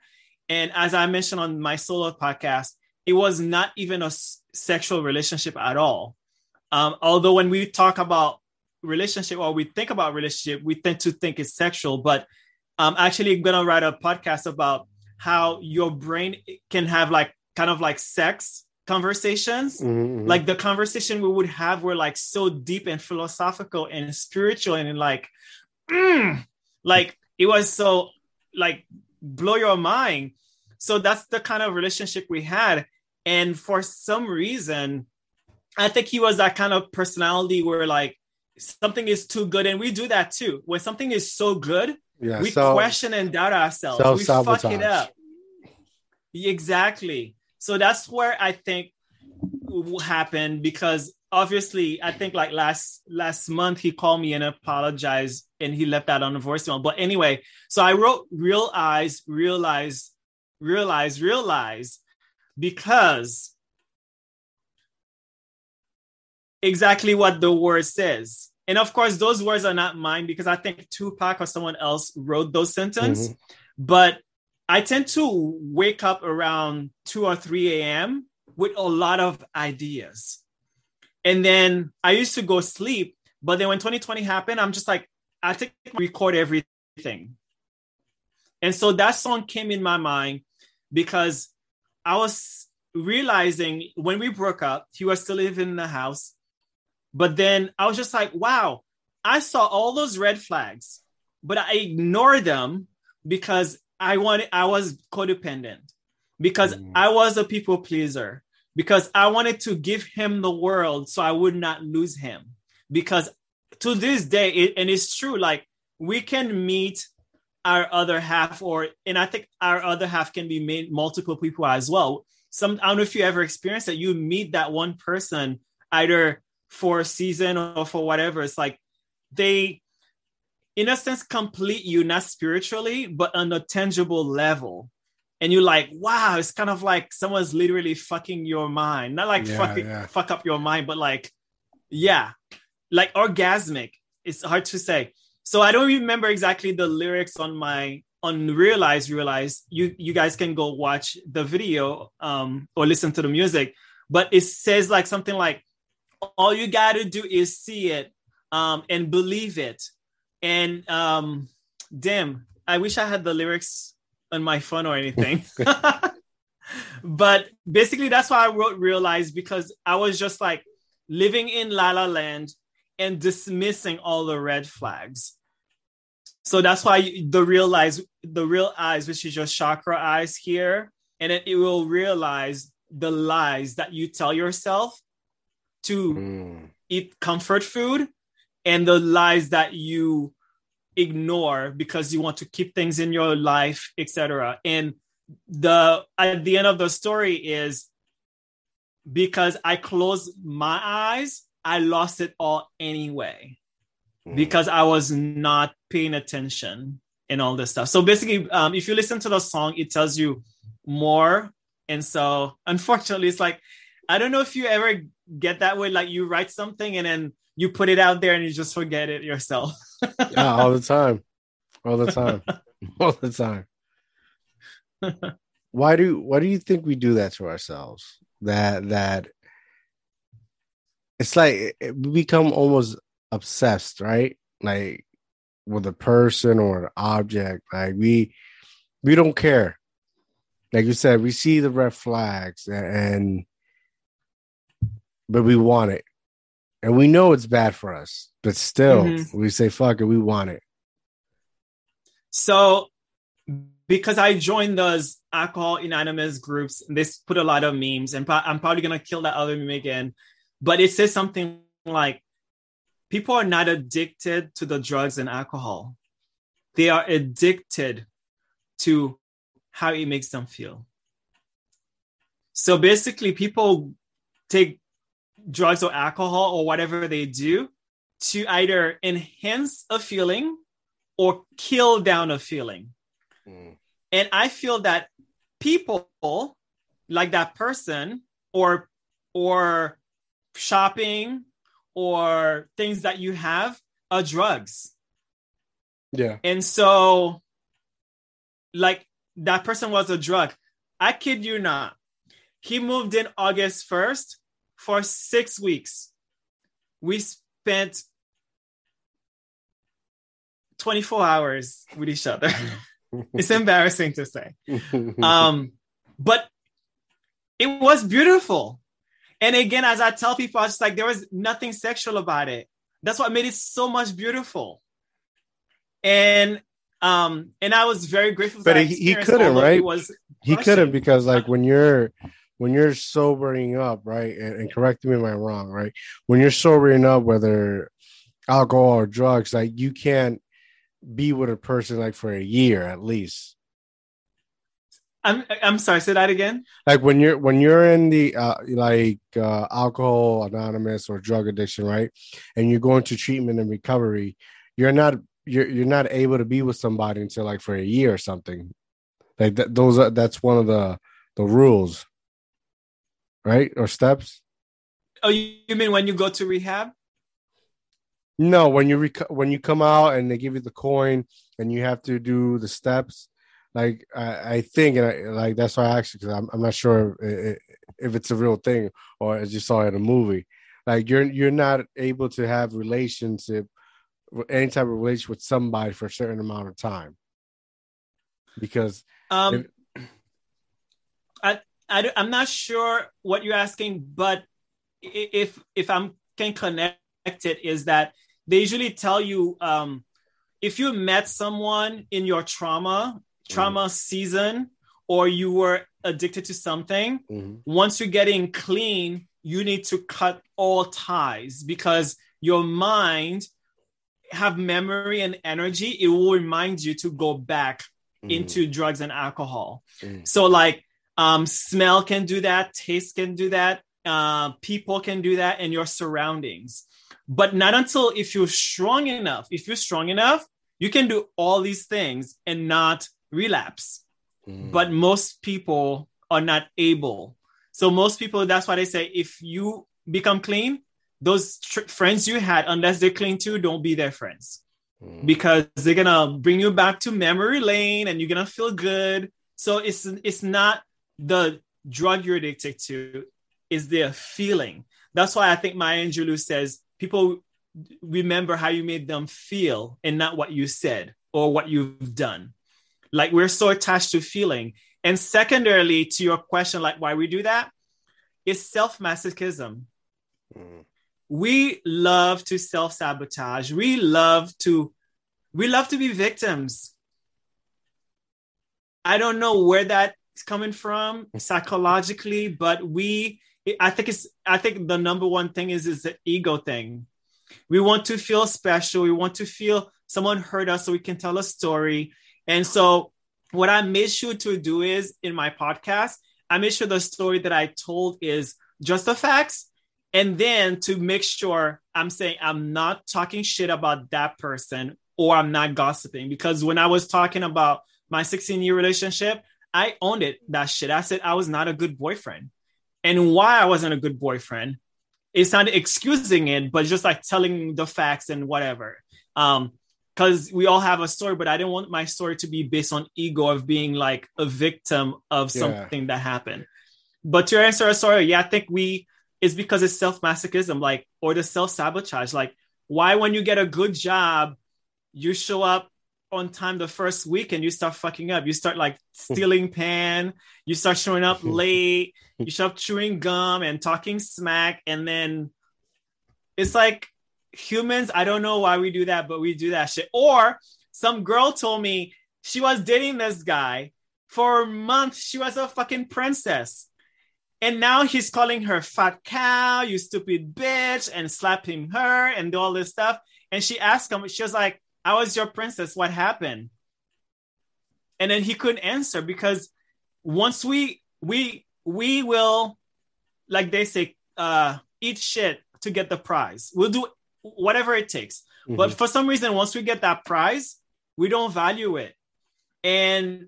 and as I mentioned on my solo podcast, it was not even a s- sexual relationship at all. Um, although when we talk about relationship or we think about relationship, we tend to think it's sexual. But I'm actually going to write a podcast about how your brain can have like kind of like sex conversations. Mm-hmm. Like the conversation we would have were like so deep and philosophical and spiritual and like, mm, like it was so like blow your mind. So that's the kind of relationship we had. And for some reason, I think he was that kind of personality where like something is too good. And we do that too. When something is so good, yeah, we so, question and doubt ourselves. We fuck it up. Exactly. So that's where I think it happened because obviously I think like last last month he called me and apologized and he left that on the voicemail. But anyway, so I wrote realize, realize, realize, realize because exactly what the word says. And of course, those words are not mine because I think Tupac or someone else wrote those sentences. Mm-hmm. But I tend to wake up around 2 or 3 a.m. with a lot of ideas. And then I used to go sleep. But then when 2020 happened, I'm just like, I think record everything. And so that song came in my mind because I was realizing when we broke up, he was still living in the house. But then I was just like, wow, I saw all those red flags, but I ignored them because I wanted I was codependent, because mm. I was a people pleaser, because I wanted to give him the world so I would not lose him. Because to this day, it, and it's true, like we can meet our other half, or and I think our other half can be made multiple people as well. Some I don't know if you ever experienced that you meet that one person either for a season or for whatever. It's like they in a sense complete you not spiritually but on a tangible level and you're like, wow, it's kind of like someone's literally fucking your mind. Not like yeah, fuck, yeah. fuck up your mind, but like, yeah, like orgasmic. It's hard to say. So I don't remember exactly the lyrics on my on realize realize you you guys can go watch the video um or listen to the music but it says like something like all you got to do is see it um and believe it and um damn i wish i had the lyrics on my phone or anything. but basically, that's why I wrote Realize because I was just like living in La La Land and dismissing all the red flags. So that's why the realize the real eyes, which is your chakra eyes here, and then it will realize the lies that you tell yourself to mm. eat comfort food and the lies that you ignore because you want to keep things in your life, etc. And the at the end of the story is because I closed my eyes, I lost it all anyway. Mm. Because I was not paying attention. and all this stuff. So basically, um, if you listen to the song, it tells you more. And so unfortunately, it's like, I don't know if you ever get that way, like you write something and then you put it out there and you just forget it yourself. yeah, all the time. All the time. all the time. why do why do you think we do that to ourselves? That that it's like we become almost obsessed, right? Like with a person or an object. Like we we don't care. Like you said, we see the red flags and, and but we want it. And we know it's bad for us, but still mm-hmm. we say fuck it, we want it. So because I joined those alcohol anonymous groups, this put a lot of memes, and I'm probably gonna kill that other meme again. But it says something like people are not addicted to the drugs and alcohol. They are addicted to how it makes them feel. So basically, people take drugs or alcohol or whatever they do to either enhance a feeling or kill down a feeling. Mm. And I feel that people like that person or or shopping or things that you have are drugs. Yeah. And so, like, that person was a drug. I kid you not. He moved in August 1st for six weeks. We spent 24 hours with each other. it's embarrassing to say. Um, but it was beautiful. And again, as I tell people, I just like there was nothing sexual about it. That's what made it so much beautiful. And um, and I was very grateful. But he, he couldn't, right? Was he couldn't because like when you're when you're sobering up, right? And, and correct me if I'm wrong, right? When you're sobering up, whether alcohol or drugs, like you can't be with a person like for a year at least. I'm I'm sorry. Say that again. Like when you're when you're in the uh, like uh, alcohol anonymous or drug addiction, right? And you're going to treatment and recovery, you're not you're you're not able to be with somebody until like for a year or something. Like that, those are that's one of the the rules, right? Or steps. Oh, you mean when you go to rehab? No, when you rec- when you come out and they give you the coin and you have to do the steps like I, I think, and I, like that's why I asked because I'm, I'm not sure if, if it's a real thing or as you saw in a movie. Like you're you're not able to have relationship, any type of relationship with somebody for a certain amount of time because um, if, I, I I'm not sure what you're asking, but if if I'm can connect it is that they usually tell you um, if you met someone in your trauma trauma mm. season or you were addicted to something, mm-hmm. once you're getting clean, you need to cut all ties because your mind have memory and energy. It will remind you to go back mm. into drugs and alcohol. Mm. So like um, smell can do that, taste can do that, uh, people can do that, and your surroundings. But not until if you're strong enough. If you're strong enough, you can do all these things and not relapse. Mm. But most people are not able. So most people, that's why they say if you become clean, those tr- friends you had, unless they're clean too, don't be their friends mm. because they're gonna bring you back to memory lane and you're gonna feel good. So it's it's not the drug you're addicted to, is the feeling. That's why I think Maya Angelou says people remember how you made them feel and not what you said or what you've done. Like we're so attached to feeling. And secondarily, to your question, like why we do that, is self masochism. Mm. We love to self sabotage. We love to, we love to be victims. I don't know where that's coming from psychologically, but we, I think it's, I think the number one thing is is the ego thing. We want to feel special. We want to feel someone heard us so we can tell a story. And so, what I made sure to do is in my podcast, I made sure the story that I told is just the facts. And then to make sure I'm saying I'm not talking shit about that person or I'm not gossiping. Because when I was talking about my 16 year relationship, I owned it, that shit. I said I was not a good boyfriend. And why I wasn't a good boyfriend, it's not excusing it, but just like telling the facts and whatever. Um, because we all have a story, but I didn't want my story to be based on ego of being like a victim of something yeah. that happened. But to answer a story, yeah, I think we it's because it's self masochism, like or the self sabotage. Like, why when you get a good job, you show up on time the first week and you start fucking up. You start like stealing pan, you start showing up late, you start chewing gum and talking smack, and then it's like humans, I don't know why we do that, but we do that shit. Or some girl told me she was dating this guy for a month. She was a fucking princess. And now he's calling her fat cow, you stupid bitch, and slapping her and all this stuff. And she asked him, she was like, I was your princess. What happened? And then he couldn't answer because once we we we will, like they say, uh, eat shit to get the prize. We'll do whatever it takes. Mm-hmm. But for some reason, once we get that prize, we don't value it. And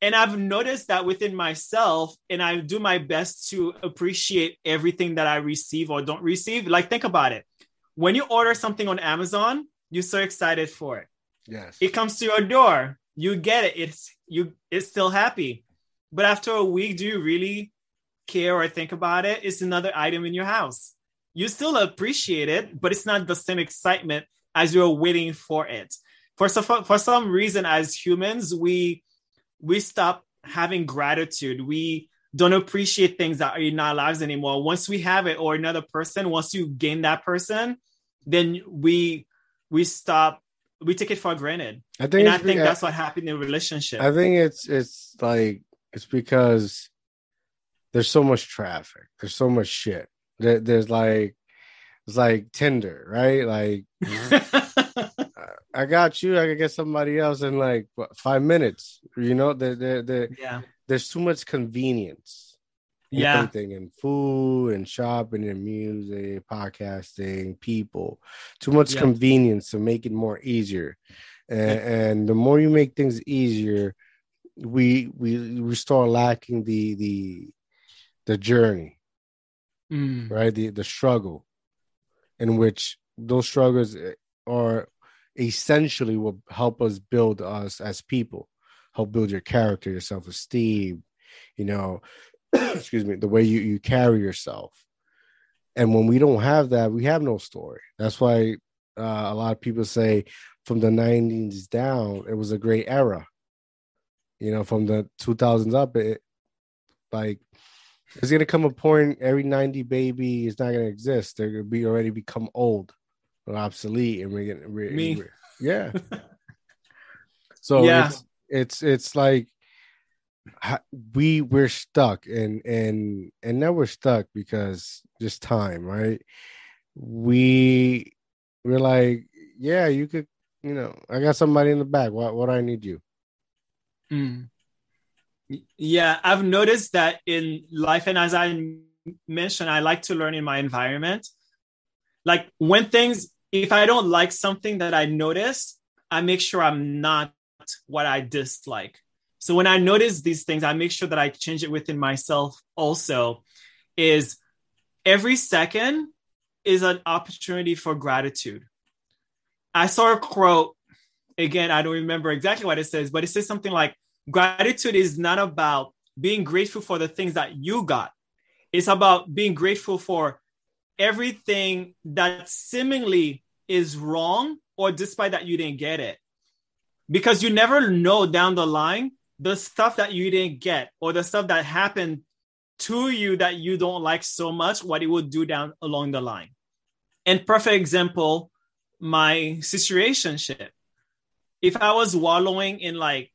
and I've noticed that within myself, and I do my best to appreciate everything that I receive or don't receive. Like, think about it. When you order something on Amazon, you're so excited for it. Yes. It comes to your door. You get it. It's you it's still happy. But after a week, do you really care or think about it? It's another item in your house. You still appreciate it, but it's not the same excitement as you're waiting for it. For some for some reason, as humans, we we stop having gratitude. We don't appreciate things that are in our lives anymore. Once we have it, or another person, once you gain that person, then we we stop we take it for granted. I think and I think that's what happened in relationship. I think it's it's like it's because there's so much traffic. There's so much shit. There, there's like it's like Tinder, right? Like I got you. I can get somebody else in like what, five minutes. You know, there, there, there, yeah. There's too much convenience yeah. everything in food and shopping and music, podcasting, people. Too much yeah. convenience to make it more easier. And, and, the more you make things easier, we we we start lacking the the the journey, mm. right? The the struggle, in which those struggles are essentially will help us build us as people, help build your character, your self esteem, you know, excuse me, the way you, you carry yourself. And when we don't have that, we have no story. That's why uh, a lot of people say from the 90s down, it was a great era. You know, from the 2000s up, it like there's gonna come a point every 90 baby is not gonna exist. They're gonna be already become old or obsolete, and we're gonna we're, me, we're, yeah. so yeah. It's, it's it's like we we're stuck and and and now we're stuck because just time right? We we're like yeah you could you know i got somebody in the back. What what i need you? Mm. yeah i've noticed that in life and as i mentioned i like to learn in my environment. Like when things if i don't like something that i notice i make sure i'm not what i dislike so when I notice these things, I make sure that I change it within myself also is every second is an opportunity for gratitude. I saw a quote again, I don't remember exactly what it says, but it says something like gratitude is not about being grateful for the things that you got. It's about being grateful for everything that seemingly is wrong or despite that you didn't get it. Because you never know down the line the stuff that you didn't get or the stuff that happened to you that you don't like so much, what it would do down along the line. And perfect example, my situationship. If I was wallowing in like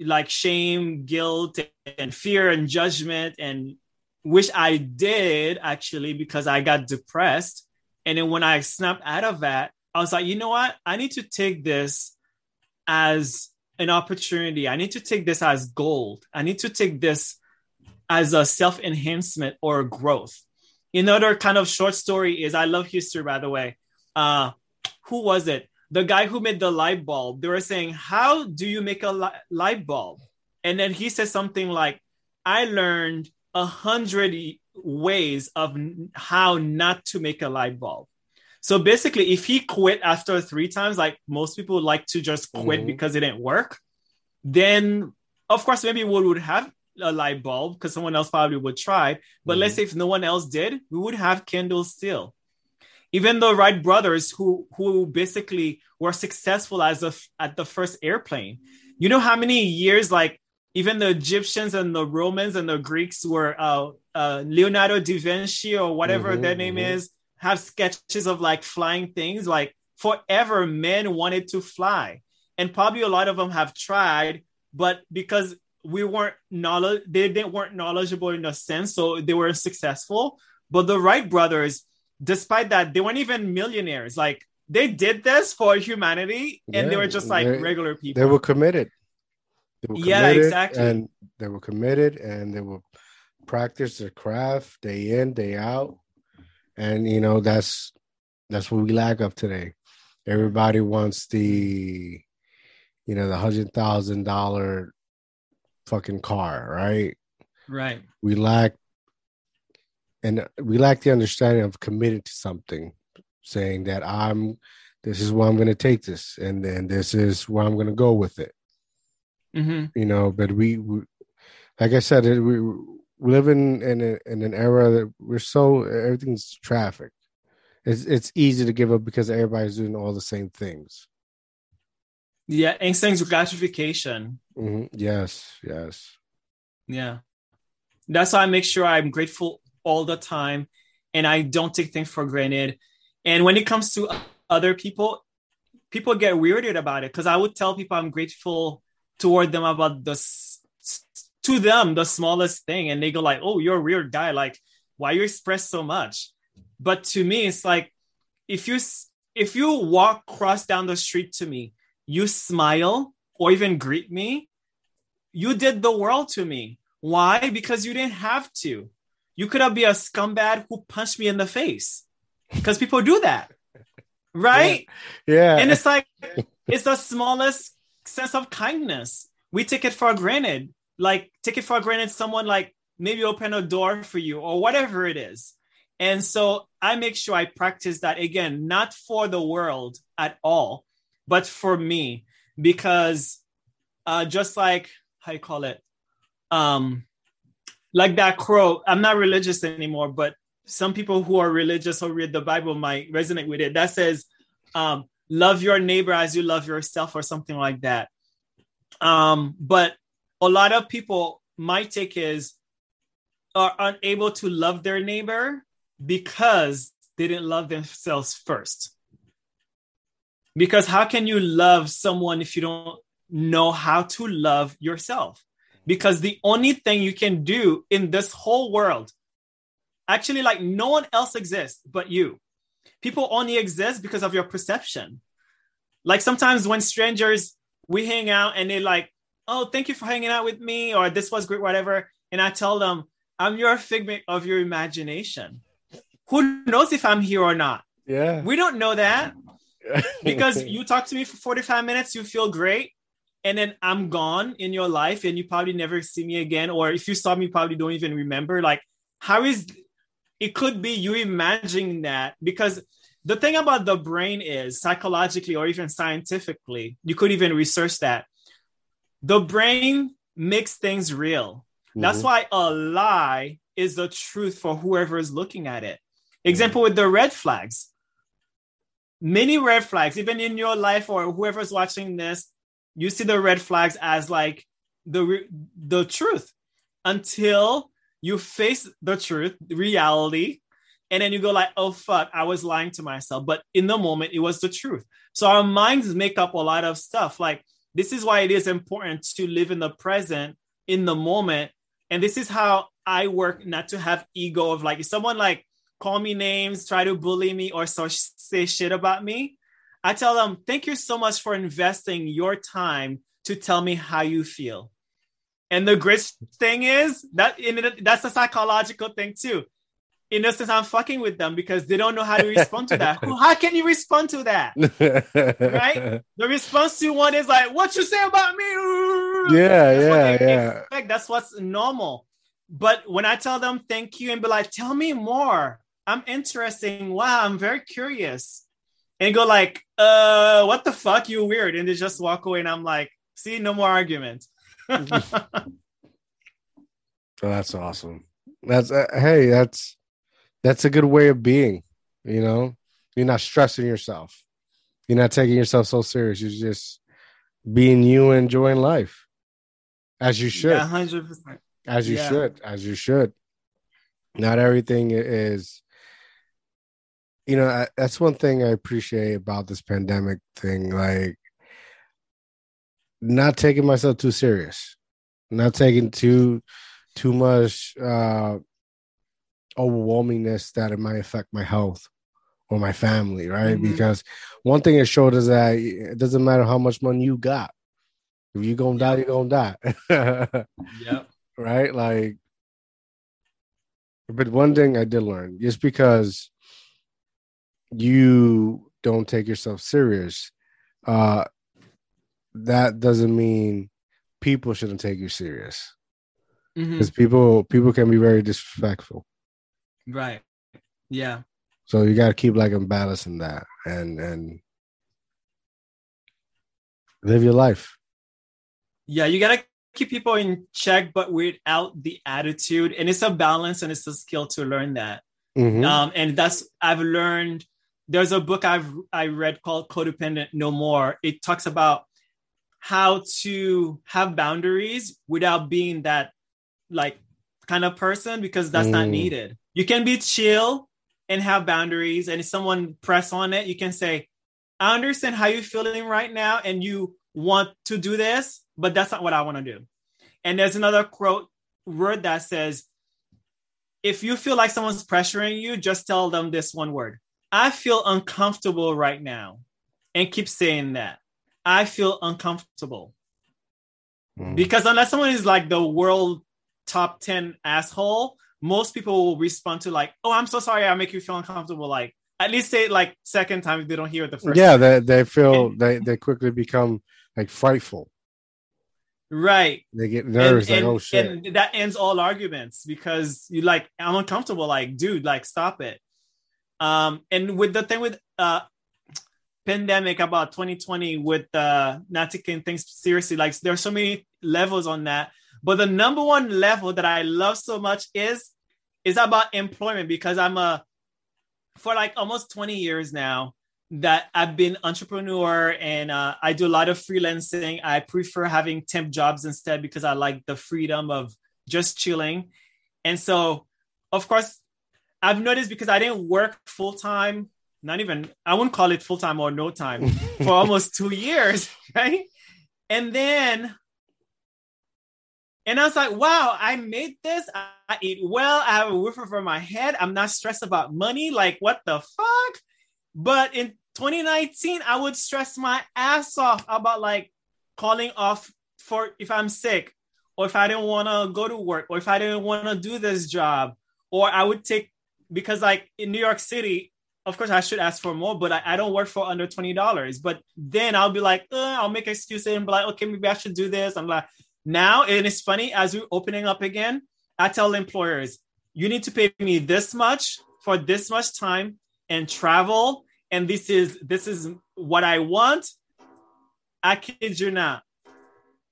like shame, guilt, and fear and judgment, and which I did actually because I got depressed. And then when I snapped out of that, I was like, you know what? I need to take this as an opportunity. I need to take this as gold. I need to take this as a self enhancement or growth. Another kind of short story is I love history, by the way. Uh, who was it? the guy who made the light bulb, they were saying, How do you make a li- light bulb? And then he said something like, I learned a hundred ways of how not to make a light bulb. So basically, if he quit after three times, like most people like to just quit mm-hmm. because it didn't work, then of course maybe we would have a light bulb because someone else probably would try. But mm-hmm. let's say if no one else did, we would have candles still. Even the Wright brothers, who who basically were successful as a, at the first airplane, you know how many years like even the Egyptians and the Romans and the Greeks were uh, uh, Leonardo da Vinci or whatever mm-hmm, their name mm-hmm. is have sketches of like flying things. Like forever, men wanted to fly, and probably a lot of them have tried, but because we weren't knowledge, they, they weren't knowledgeable in a sense, so they weren't successful. But the Wright brothers, despite that, they weren't even millionaires. Like they did this for humanity, and yeah, they were just like regular people. They were committed. They were yeah, exactly. And they were committed, and they will practice their craft day in, day out and you know that's that's what we lack of today. Everybody wants the, you know, the hundred thousand dollar fucking car, right? Right. We lack, and we lack the understanding of committed to something, saying that I'm, this is where I'm going to take this, and then this is where I'm going to go with it. Mm-hmm. You know, but we, we, like I said, we we live in in, a, in an era that we're so everything's traffic. It's it's easy to give up because everybody's doing all the same things. Yeah, instant gratification. Mm-hmm. Yes, yes. Yeah, that's why I make sure I'm grateful all the time, and I don't take things for granted. And when it comes to other people, people get weirded about it because I would tell people I'm grateful toward them about the to them the smallest thing and they go like oh you're a weird guy. Like why you express so much? But to me it's like if you if you walk cross down the street to me you smile or even greet me you did the world to me. Why? Because you didn't have to. You could have been a scumbag who punched me in the face because people do that right? Yeah. yeah. And it's like it's the smallest sense of kindness. We take it for granted. Like take it for granted someone like maybe open a door for you or whatever it is. And so I make sure I practice that again, not for the world at all, but for me, because uh, just like how you call it, um, like that crow. I'm not religious anymore, but some people who are religious or read the Bible might resonate with it. That says, um, "Love your neighbor as you love yourself," or something like that. Um, but a lot of people my take is are unable to love their neighbor because they didn't love themselves first. Because how can you love someone if you don't know how to love yourself? Because the only thing you can do in this whole world, actually, like no one else exists but you. People only exist because of your perception. Like sometimes when strangers, we hang out and they like, oh, thank you for hanging out with me, or this was great, whatever. And I tell them, I'm your figment of your imagination. Who knows if I'm here or not? Yeah. We don't know that because you talk to me for 45 minutes, you feel great. And then I'm gone in your life and you probably never see me again. Or if you saw me, probably don't even remember. Like, how is it could be you imagining that because the thing about the brain is psychologically or even scientifically, you could even research that the brain makes things real. Mm-hmm. That's why a lie is the truth for whoever is looking at it. Example mm-hmm. with the red flags. Many red flags, even in your life or whoever's watching this, you see the red flags as like the the truth until you face the truth, reality, and then you go like, "Oh fuck, I was lying to myself." But in the moment, it was the truth. So our minds make up a lot of stuff. Like this is why it is important to live in the present, in the moment. And this is how I work not to have ego of like, if someone like call me names, try to bully me, or so say shit about me, I tell them, thank you so much for investing your time to tell me how you feel. And the great thing is that that's a psychological thing too. In the sense I'm fucking with them because they don't know how to respond to that. how can you respond to that? right? The response to one is like, "What you say about me?" Yeah, That's yeah, yeah. Expect. That's what's normal. But when I tell them thank you and be like, "Tell me more," I'm interesting. Wow, I'm very curious. And go like, "Uh, what the fuck? You weird," and they just walk away. And I'm like, "See, no more argument." Oh, that's awesome. That's uh, hey, that's that's a good way of being. You know, you're not stressing yourself. You're not taking yourself so serious. You're just being you, and enjoying life, as you should. hundred percent. As you yeah. should. As you should. Not everything is. You know, I, that's one thing I appreciate about this pandemic thing. Like, not taking myself too serious, not taking too too much uh overwhelmingness that it might affect my health or my family, right? Mm-hmm. Because one thing it showed is that it doesn't matter how much money you got. If you're gonna die, you're gonna die. yeah. Right? Like but one thing I did learn, just because you don't take yourself serious, uh that doesn't mean people shouldn't take you serious because mm-hmm. people people can be very disrespectful. Right. Yeah. So you got to keep like balancing that and and live your life. Yeah, you got to keep people in check, but without the attitude. And it's a balance and it's a skill to learn that. Mm-hmm. Um, and that's I've learned. There's a book I've I read called Codependent No More. It talks about how to have boundaries without being that like kind of person because that's mm. not needed. You can be chill and have boundaries. And if someone press on it, you can say, I understand how you're feeling right now and you want to do this, but that's not what I want to do. And there's another quote word that says, if you feel like someone's pressuring you, just tell them this one word. I feel uncomfortable right now. And keep saying that. I feel uncomfortable. Mm. Because unless someone is like the world top 10 asshole, most people will respond to like, "Oh, I'm so sorry, I make you feel uncomfortable." Like at least say it like second time if they don't hear it the first. Yeah, time. they they feel and, they they quickly become like frightful. Right. They get nervous. And, like, and, oh shit. And that ends all arguments because you like, I'm uncomfortable. Like, dude, like, stop it. Um, and with the thing with uh pandemic about 2020 with uh not taking things seriously, like there's so many levels on that. But the number one level that I love so much is is about employment because I'm a for like almost 20 years now that I've been entrepreneur and uh, I do a lot of freelancing. I prefer having temp jobs instead because I like the freedom of just chilling. And so, of course, I've noticed because I didn't work full time, not even I wouldn't call it full time or no time for almost two years, right? And then and I was like, wow, I made this. I eat well. I have a roof over my head. I'm not stressed about money. Like, what the fuck? But in 2019, I would stress my ass off about like calling off for if I'm sick or if I didn't want to go to work or if I didn't want to do this job. Or I would take, because like in New York City, of course I should ask for more, but I, I don't work for under $20. But then I'll be like, I'll make excuses and be like, okay, maybe I should do this. I'm like, now, and it's funny as we're opening up again, I tell employers, you need to pay me this much for this much time and travel. And this is this is what I want. I kid you not.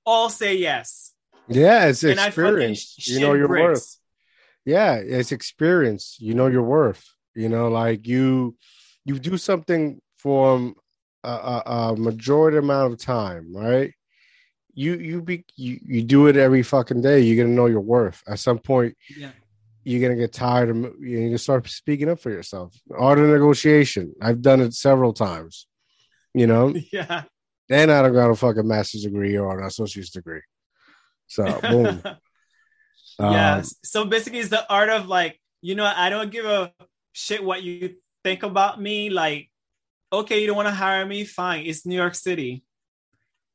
All say yes. Yeah, it's and experience. You know your bricks. worth. Yeah, it's experience. You know your worth. You know, like you you do something for um, a, a, a majority amount of time, right? You you be you, you do it every fucking day. You're gonna know your worth. At some point, yeah, you're gonna get tired of you are gonna start speaking up for yourself. Art of negotiation. I've done it several times. You know. Yeah. And I don't got a fucking master's degree or an associate's degree. So boom. yeah. Um, so basically, it's the art of like you know I don't give a shit what you think about me. Like, okay, you don't want to hire me, fine. It's New York City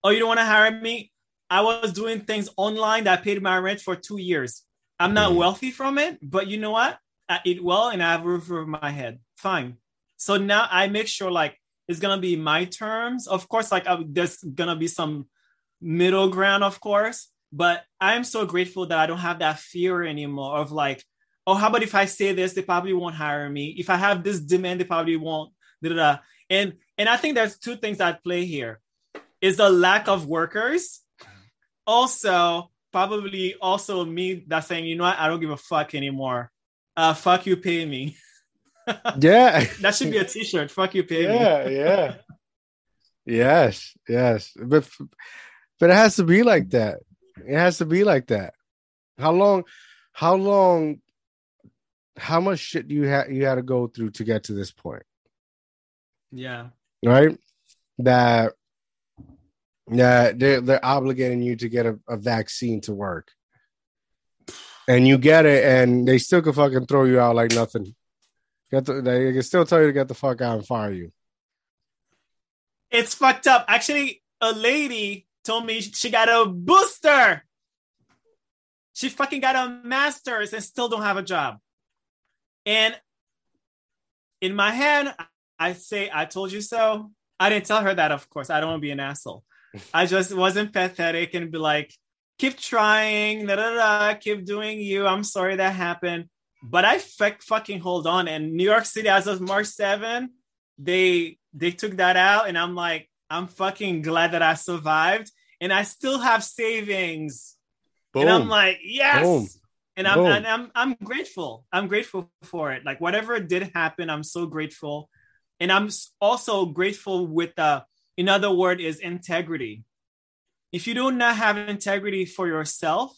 oh, you don't want to hire me? I was doing things online that paid my rent for two years. I'm not mm. wealthy from it, but you know what? I eat well, and I have a roof over my head. Fine. So now I make sure like it's gonna be my terms. Of course, like I, there's gonna be some middle ground, of course. But I'm so grateful that I don't have that fear anymore of like, oh, how about if I say this, they probably won't hire me. If I have this demand, they probably won't. Da, da, da. And and I think there's two things at play here: is the lack of workers. Also, probably also me that's saying, you know what, I don't give a fuck anymore. Uh, fuck you, pay me. yeah, that should be a T-shirt. Fuck you, pay yeah, me. Yeah, yeah. Yes, yes, but but it has to be like that. It has to be like that. How long? How long? How much shit do you had you had to go through to get to this point? Yeah. Right. That. Yeah, they're they're obligating you to get a, a vaccine to work, and you get it, and they still can fucking throw you out like nothing. Get the, they can still tell you to get the fuck out and fire you. It's fucked up. Actually, a lady told me she got a booster. She fucking got a master's and still don't have a job. And in my head, I say, I told you so. I didn't tell her that, of course. I don't want to be an asshole. I just wasn't pathetic and be like, keep trying, da, da, da, keep doing you. I'm sorry that happened. But I f- fucking hold on. And New York City, as of March 7, they they took that out. And I'm like, I'm fucking glad that I survived. And I still have savings. Boom. And I'm like, yes. Boom. And I'm, and I'm I'm grateful. I'm grateful for it. Like whatever did happen, I'm so grateful. And I'm also grateful with the another word is integrity. If you do not have integrity for yourself,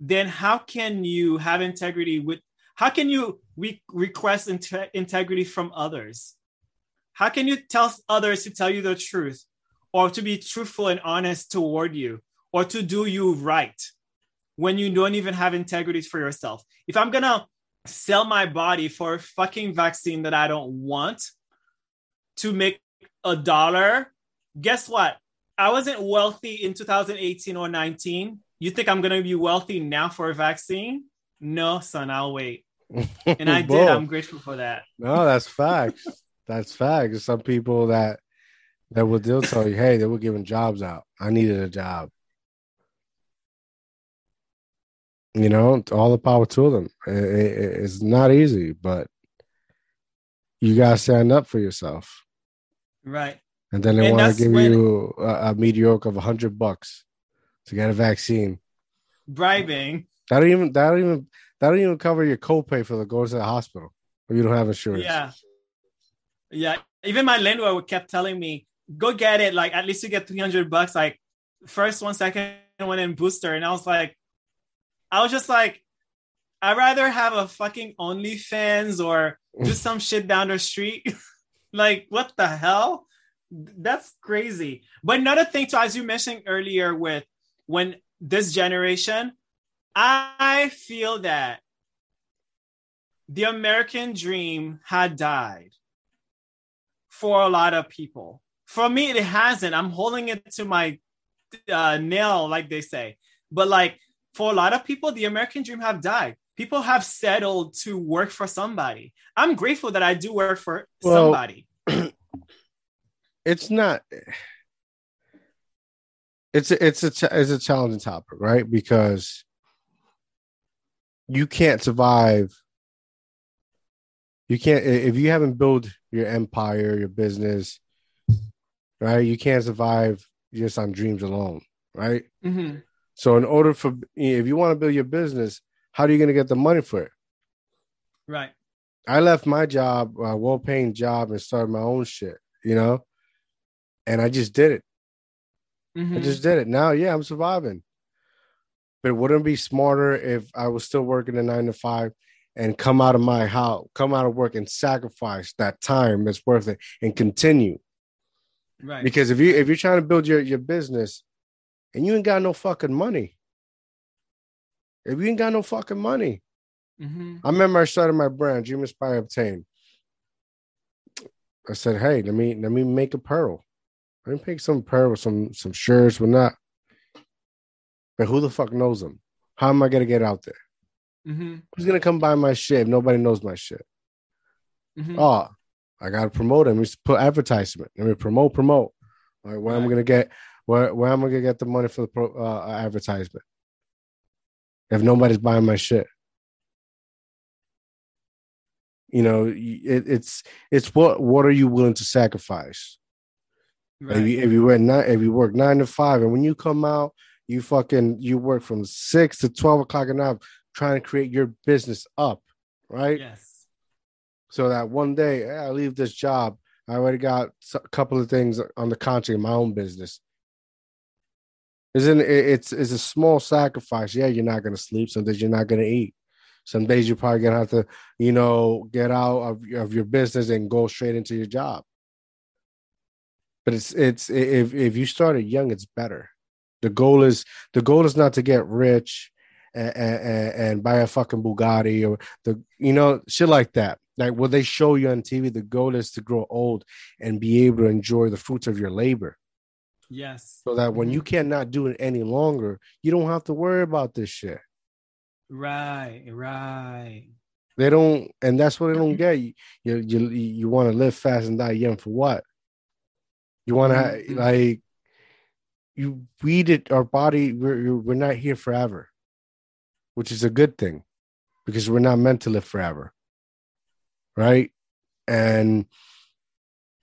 then how can you have integrity with how can you re- request inte- integrity from others? How can you tell others to tell you the truth or to be truthful and honest toward you or to do you right when you don't even have integrity for yourself? If I'm gonna sell my body for a fucking vaccine that I don't want to make a dollar, guess what? I wasn't wealthy in 2018 or 19. You think I'm gonna be wealthy now for a vaccine? No, son, I'll wait. And I did. I'm grateful for that. No, that's facts. that's facts. Some people that that will they'll tell you, hey, they were giving jobs out. I needed a job. You know, all the power to them. It, it, it's not easy, but you gotta stand up for yourself. Right. And then they want to give you a, a mediocre of a hundred bucks to get a vaccine. Bribing. That don't even that don't even that don't even cover your copay for the going to the hospital if you don't have insurance. Yeah. Yeah. Even my landlord kept telling me, go get it. Like at least you get 300 bucks. Like first one, second one, and booster. And I was like, I was just like, I'd rather have a fucking OnlyFans or do some shit down the street. like, what the hell? That's crazy. But another thing, too, as you mentioned earlier, with when this generation, I feel that the American dream had died for a lot of people. For me, it hasn't. I'm holding it to my uh, nail, like they say. But like for a lot of people, the American dream have died. People have settled to work for somebody. I'm grateful that I do work for well, somebody. It's not. It's a, it's a it's a challenging topic, right? Because you can't survive. You can't if you haven't built your empire, your business, right? You can't survive just on dreams alone, right? Mm-hmm. So, in order for if you want to build your business, how are you going to get the money for it? Right. I left my job, a well-paying job, and started my own shit. You know, and I just did it. Mm-hmm. I just did it. Now, yeah, I'm surviving. But wouldn't be smarter if I was still working a nine to five and come out of my house, come out of work and sacrifice that time that's worth it and continue? Right. Because if you if you're trying to build your, your business and you ain't got no fucking money, if you ain't got no fucking money, mm-hmm. I remember I started my brand, Dream Inspire Obtain. I said, hey, let me let me make apparel. Let me make some apparel, some some shirts, but not but who the fuck knows them? How am I gonna get out there? Mm-hmm. Who's gonna come buy my shit if nobody knows my shit? Mm-hmm. Oh, I gotta promote them. We put advertisement. Let me promote, promote. Right, where right. am I gonna get where where am I gonna get the money for the pro, uh, advertisement? If nobody's buying my shit, you know, it, it's it's what what are you willing to sacrifice? Right. If you if you work nine if you work nine to five, and when you come out, you fucking you work from six to twelve o'clock at night trying to create your business up, right? Yes. So that one day hey, I leave this job, I already got a couple of things on the contract in my own business. Isn't it's it's a small sacrifice. Yeah, you're not gonna sleep. Some days you're not gonna eat. Some days you're probably gonna have to, you know, get out of, of your business and go straight into your job. But it's it's if if you started young, it's better. The goal is the goal is not to get rich and, and, and buy a fucking Bugatti or the you know shit like that. Like what they show you on TV, the goal is to grow old and be able to enjoy the fruits of your labor. Yes. So that when you mm-hmm. cannot do it any longer, you don't have to worry about this shit. Right, right. They don't, and that's what they don't get. You you you, you want to live fast and die young for what? You want to mm-hmm. like you weed it our body. We're we're not here forever, which is a good thing because we're not meant to live forever, right? And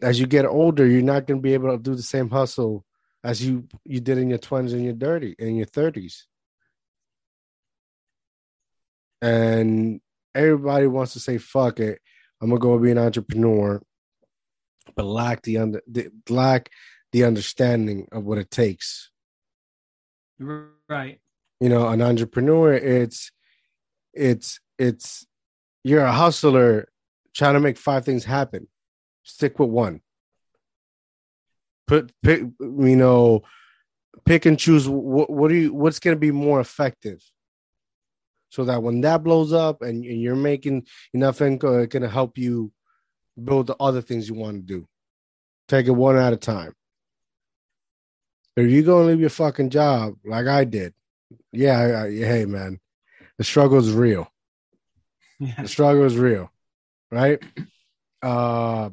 as you get older, you're not going to be able to do the same hustle as you you did in your twenties and your dirty in your thirties. And everybody wants to say fuck it, I'm gonna go be an entrepreneur, but lack the under the, lack the understanding of what it takes. Right. You know, an entrepreneur, it's it's it's you're a hustler trying to make five things happen. Stick with one put pick you know pick and choose what what do you what's going to be more effective? So that when that blows up and, and you're making enough income it can help you build the other things you want to do. Take it one at a time. If you go and leave your fucking job like i did yeah I, I, hey man the struggle is real. Yeah. the struggle is real right? Uh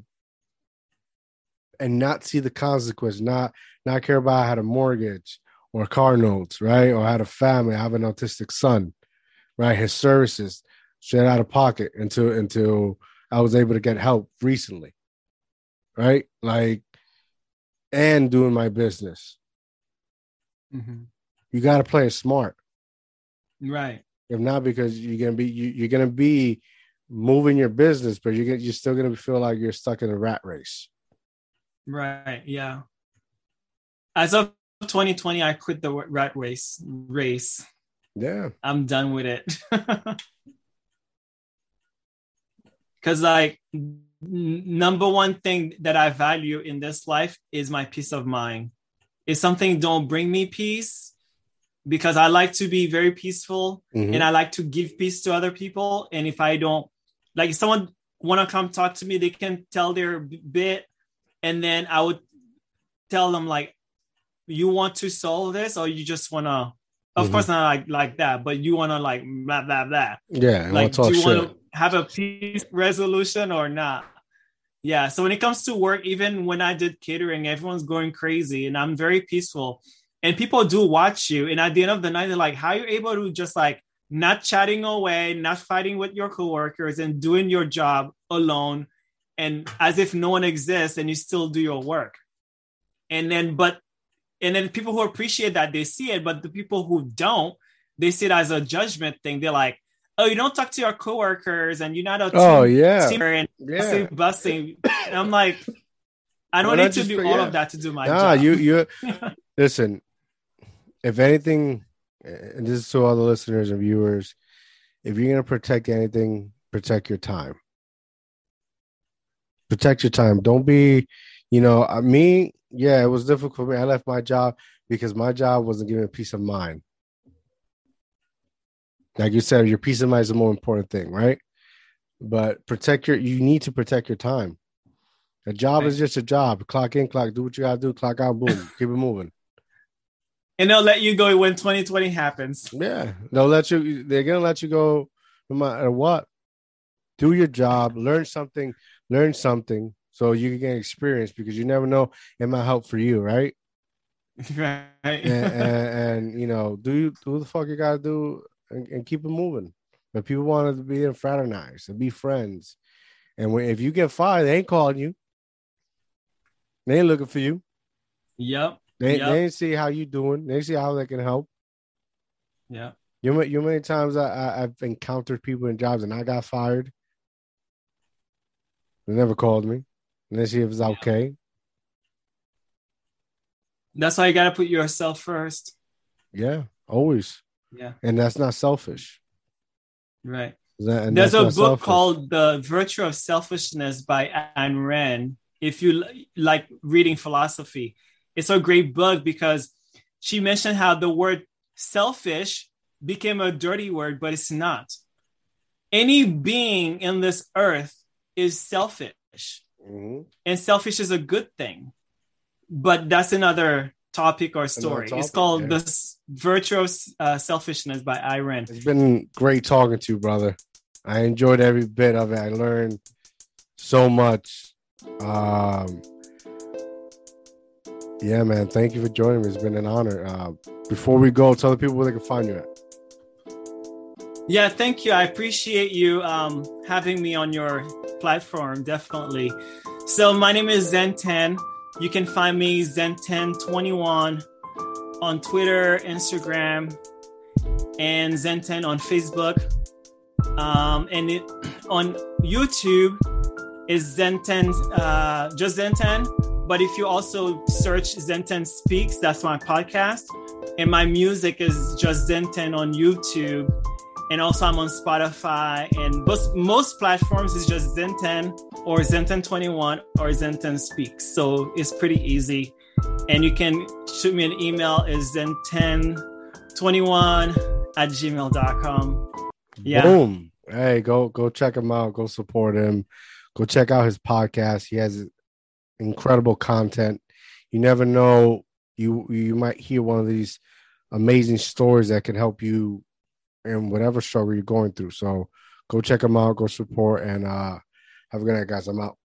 and not see the consequence, not not care about I had a mortgage or car notes, right? Or I had a family, I have an autistic son, right? His services straight out of pocket until until I was able to get help recently. Right? Like and doing my business. Mm-hmm. You gotta play it smart. Right. If not, because you're gonna be you, you're gonna be moving your business, but you're gonna, you're still gonna feel like you're stuck in a rat race. Right. Yeah. As of 2020, I quit the rat race. Race. Yeah. I'm done with it. Cause like n- number one thing that I value in this life is my peace of mind. If something don't bring me peace, because I like to be very peaceful mm-hmm. and I like to give peace to other people. And if I don't like if someone want to come talk to me, they can tell their bit and then I would tell them like, you want to solve this, or you just wanna. Of mm-hmm. course, not like like that, but you wanna like blah blah blah. Yeah, like do you want to have a peace resolution or not? Yeah. So when it comes to work, even when I did catering, everyone's going crazy, and I'm very peaceful. And people do watch you, and at the end of the night, they're like, "How are you able to just like not chatting away, not fighting with your coworkers, and doing your job alone?" And as if no one exists and you still do your work. And then but and then people who appreciate that they see it but the people who don't they see it as a judgment thing. They're like oh you don't talk to your coworkers and you're not a oh yeah. and yeah. busting, and i'm like i don't need to do all yeah. of that to do my nah, job. you you listen if anything and this is to all the listeners and viewers if you're going to protect anything protect your time protect your time. Don't be, you know, me. Yeah, it was difficult for me. I left my job because my job wasn't giving me peace of mind. Like you said, your peace of mind is the more important thing, right? But protect your. You need to protect your time. A job right. is just a job. Clock in, clock. Do what you gotta do. Clock out. Boom. keep it moving. And they'll let you go when 2020 happens. Yeah, they'll let you. They're gonna let you go no matter what. Do your job, learn something, learn something so you can get experience because you never know it might help for you, right? Right. and, and, and, you know, do you do the fuck you gotta do and, and keep it moving. But people want to be and fraternize and be friends. And when, if you get fired, they ain't calling you. They ain't looking for you. Yep. They, yep. they ain't see how you doing. They see how they can help. Yeah. You know, you know many times I, I, I've encountered people in jobs and I got fired. They never called me. And they see if it's okay. That's why you got to put yourself first. Yeah, always. Yeah. And that's not selfish. Right. That, There's a book selfish. called The Virtue of Selfishness by Ayn Rand. If you like reading philosophy, it's a great book because she mentioned how the word selfish became a dirty word, but it's not. Any being in this earth is selfish. Mm-hmm. And selfish is a good thing. But that's another topic or story. Topic, it's called yeah. The Virtue of uh, Selfishness by Rand. It's been great talking to you, brother. I enjoyed every bit of it. I learned so much. Um, yeah, man. Thank you for joining me. It's been an honor. Uh, before we go, tell the people where they can find you at. Yeah, thank you. I appreciate you um, having me on your platform, definitely. So, my name is Zen10. You can find me Zen1021 on Twitter, Instagram, and Zen10 on Facebook. Um, and it, on YouTube is Zen10, uh, just Zen10. But if you also search Zen10 Speaks, that's my podcast. And my music is just Zen10 on YouTube and also I'm on Spotify and most, most platforms is just Zen10 or Zen 10 21 or Zen10 Speaks. So it's pretty easy. And you can shoot me an email is Zen 10 21 at gmail.com. Yeah. Boom. Hey, go go check him out. Go support him. Go check out his podcast. He has incredible content. You never know you you might hear one of these amazing stories that can help you in whatever struggle you're going through. So go check them out, go support, and uh, have a good night, guys. I'm out.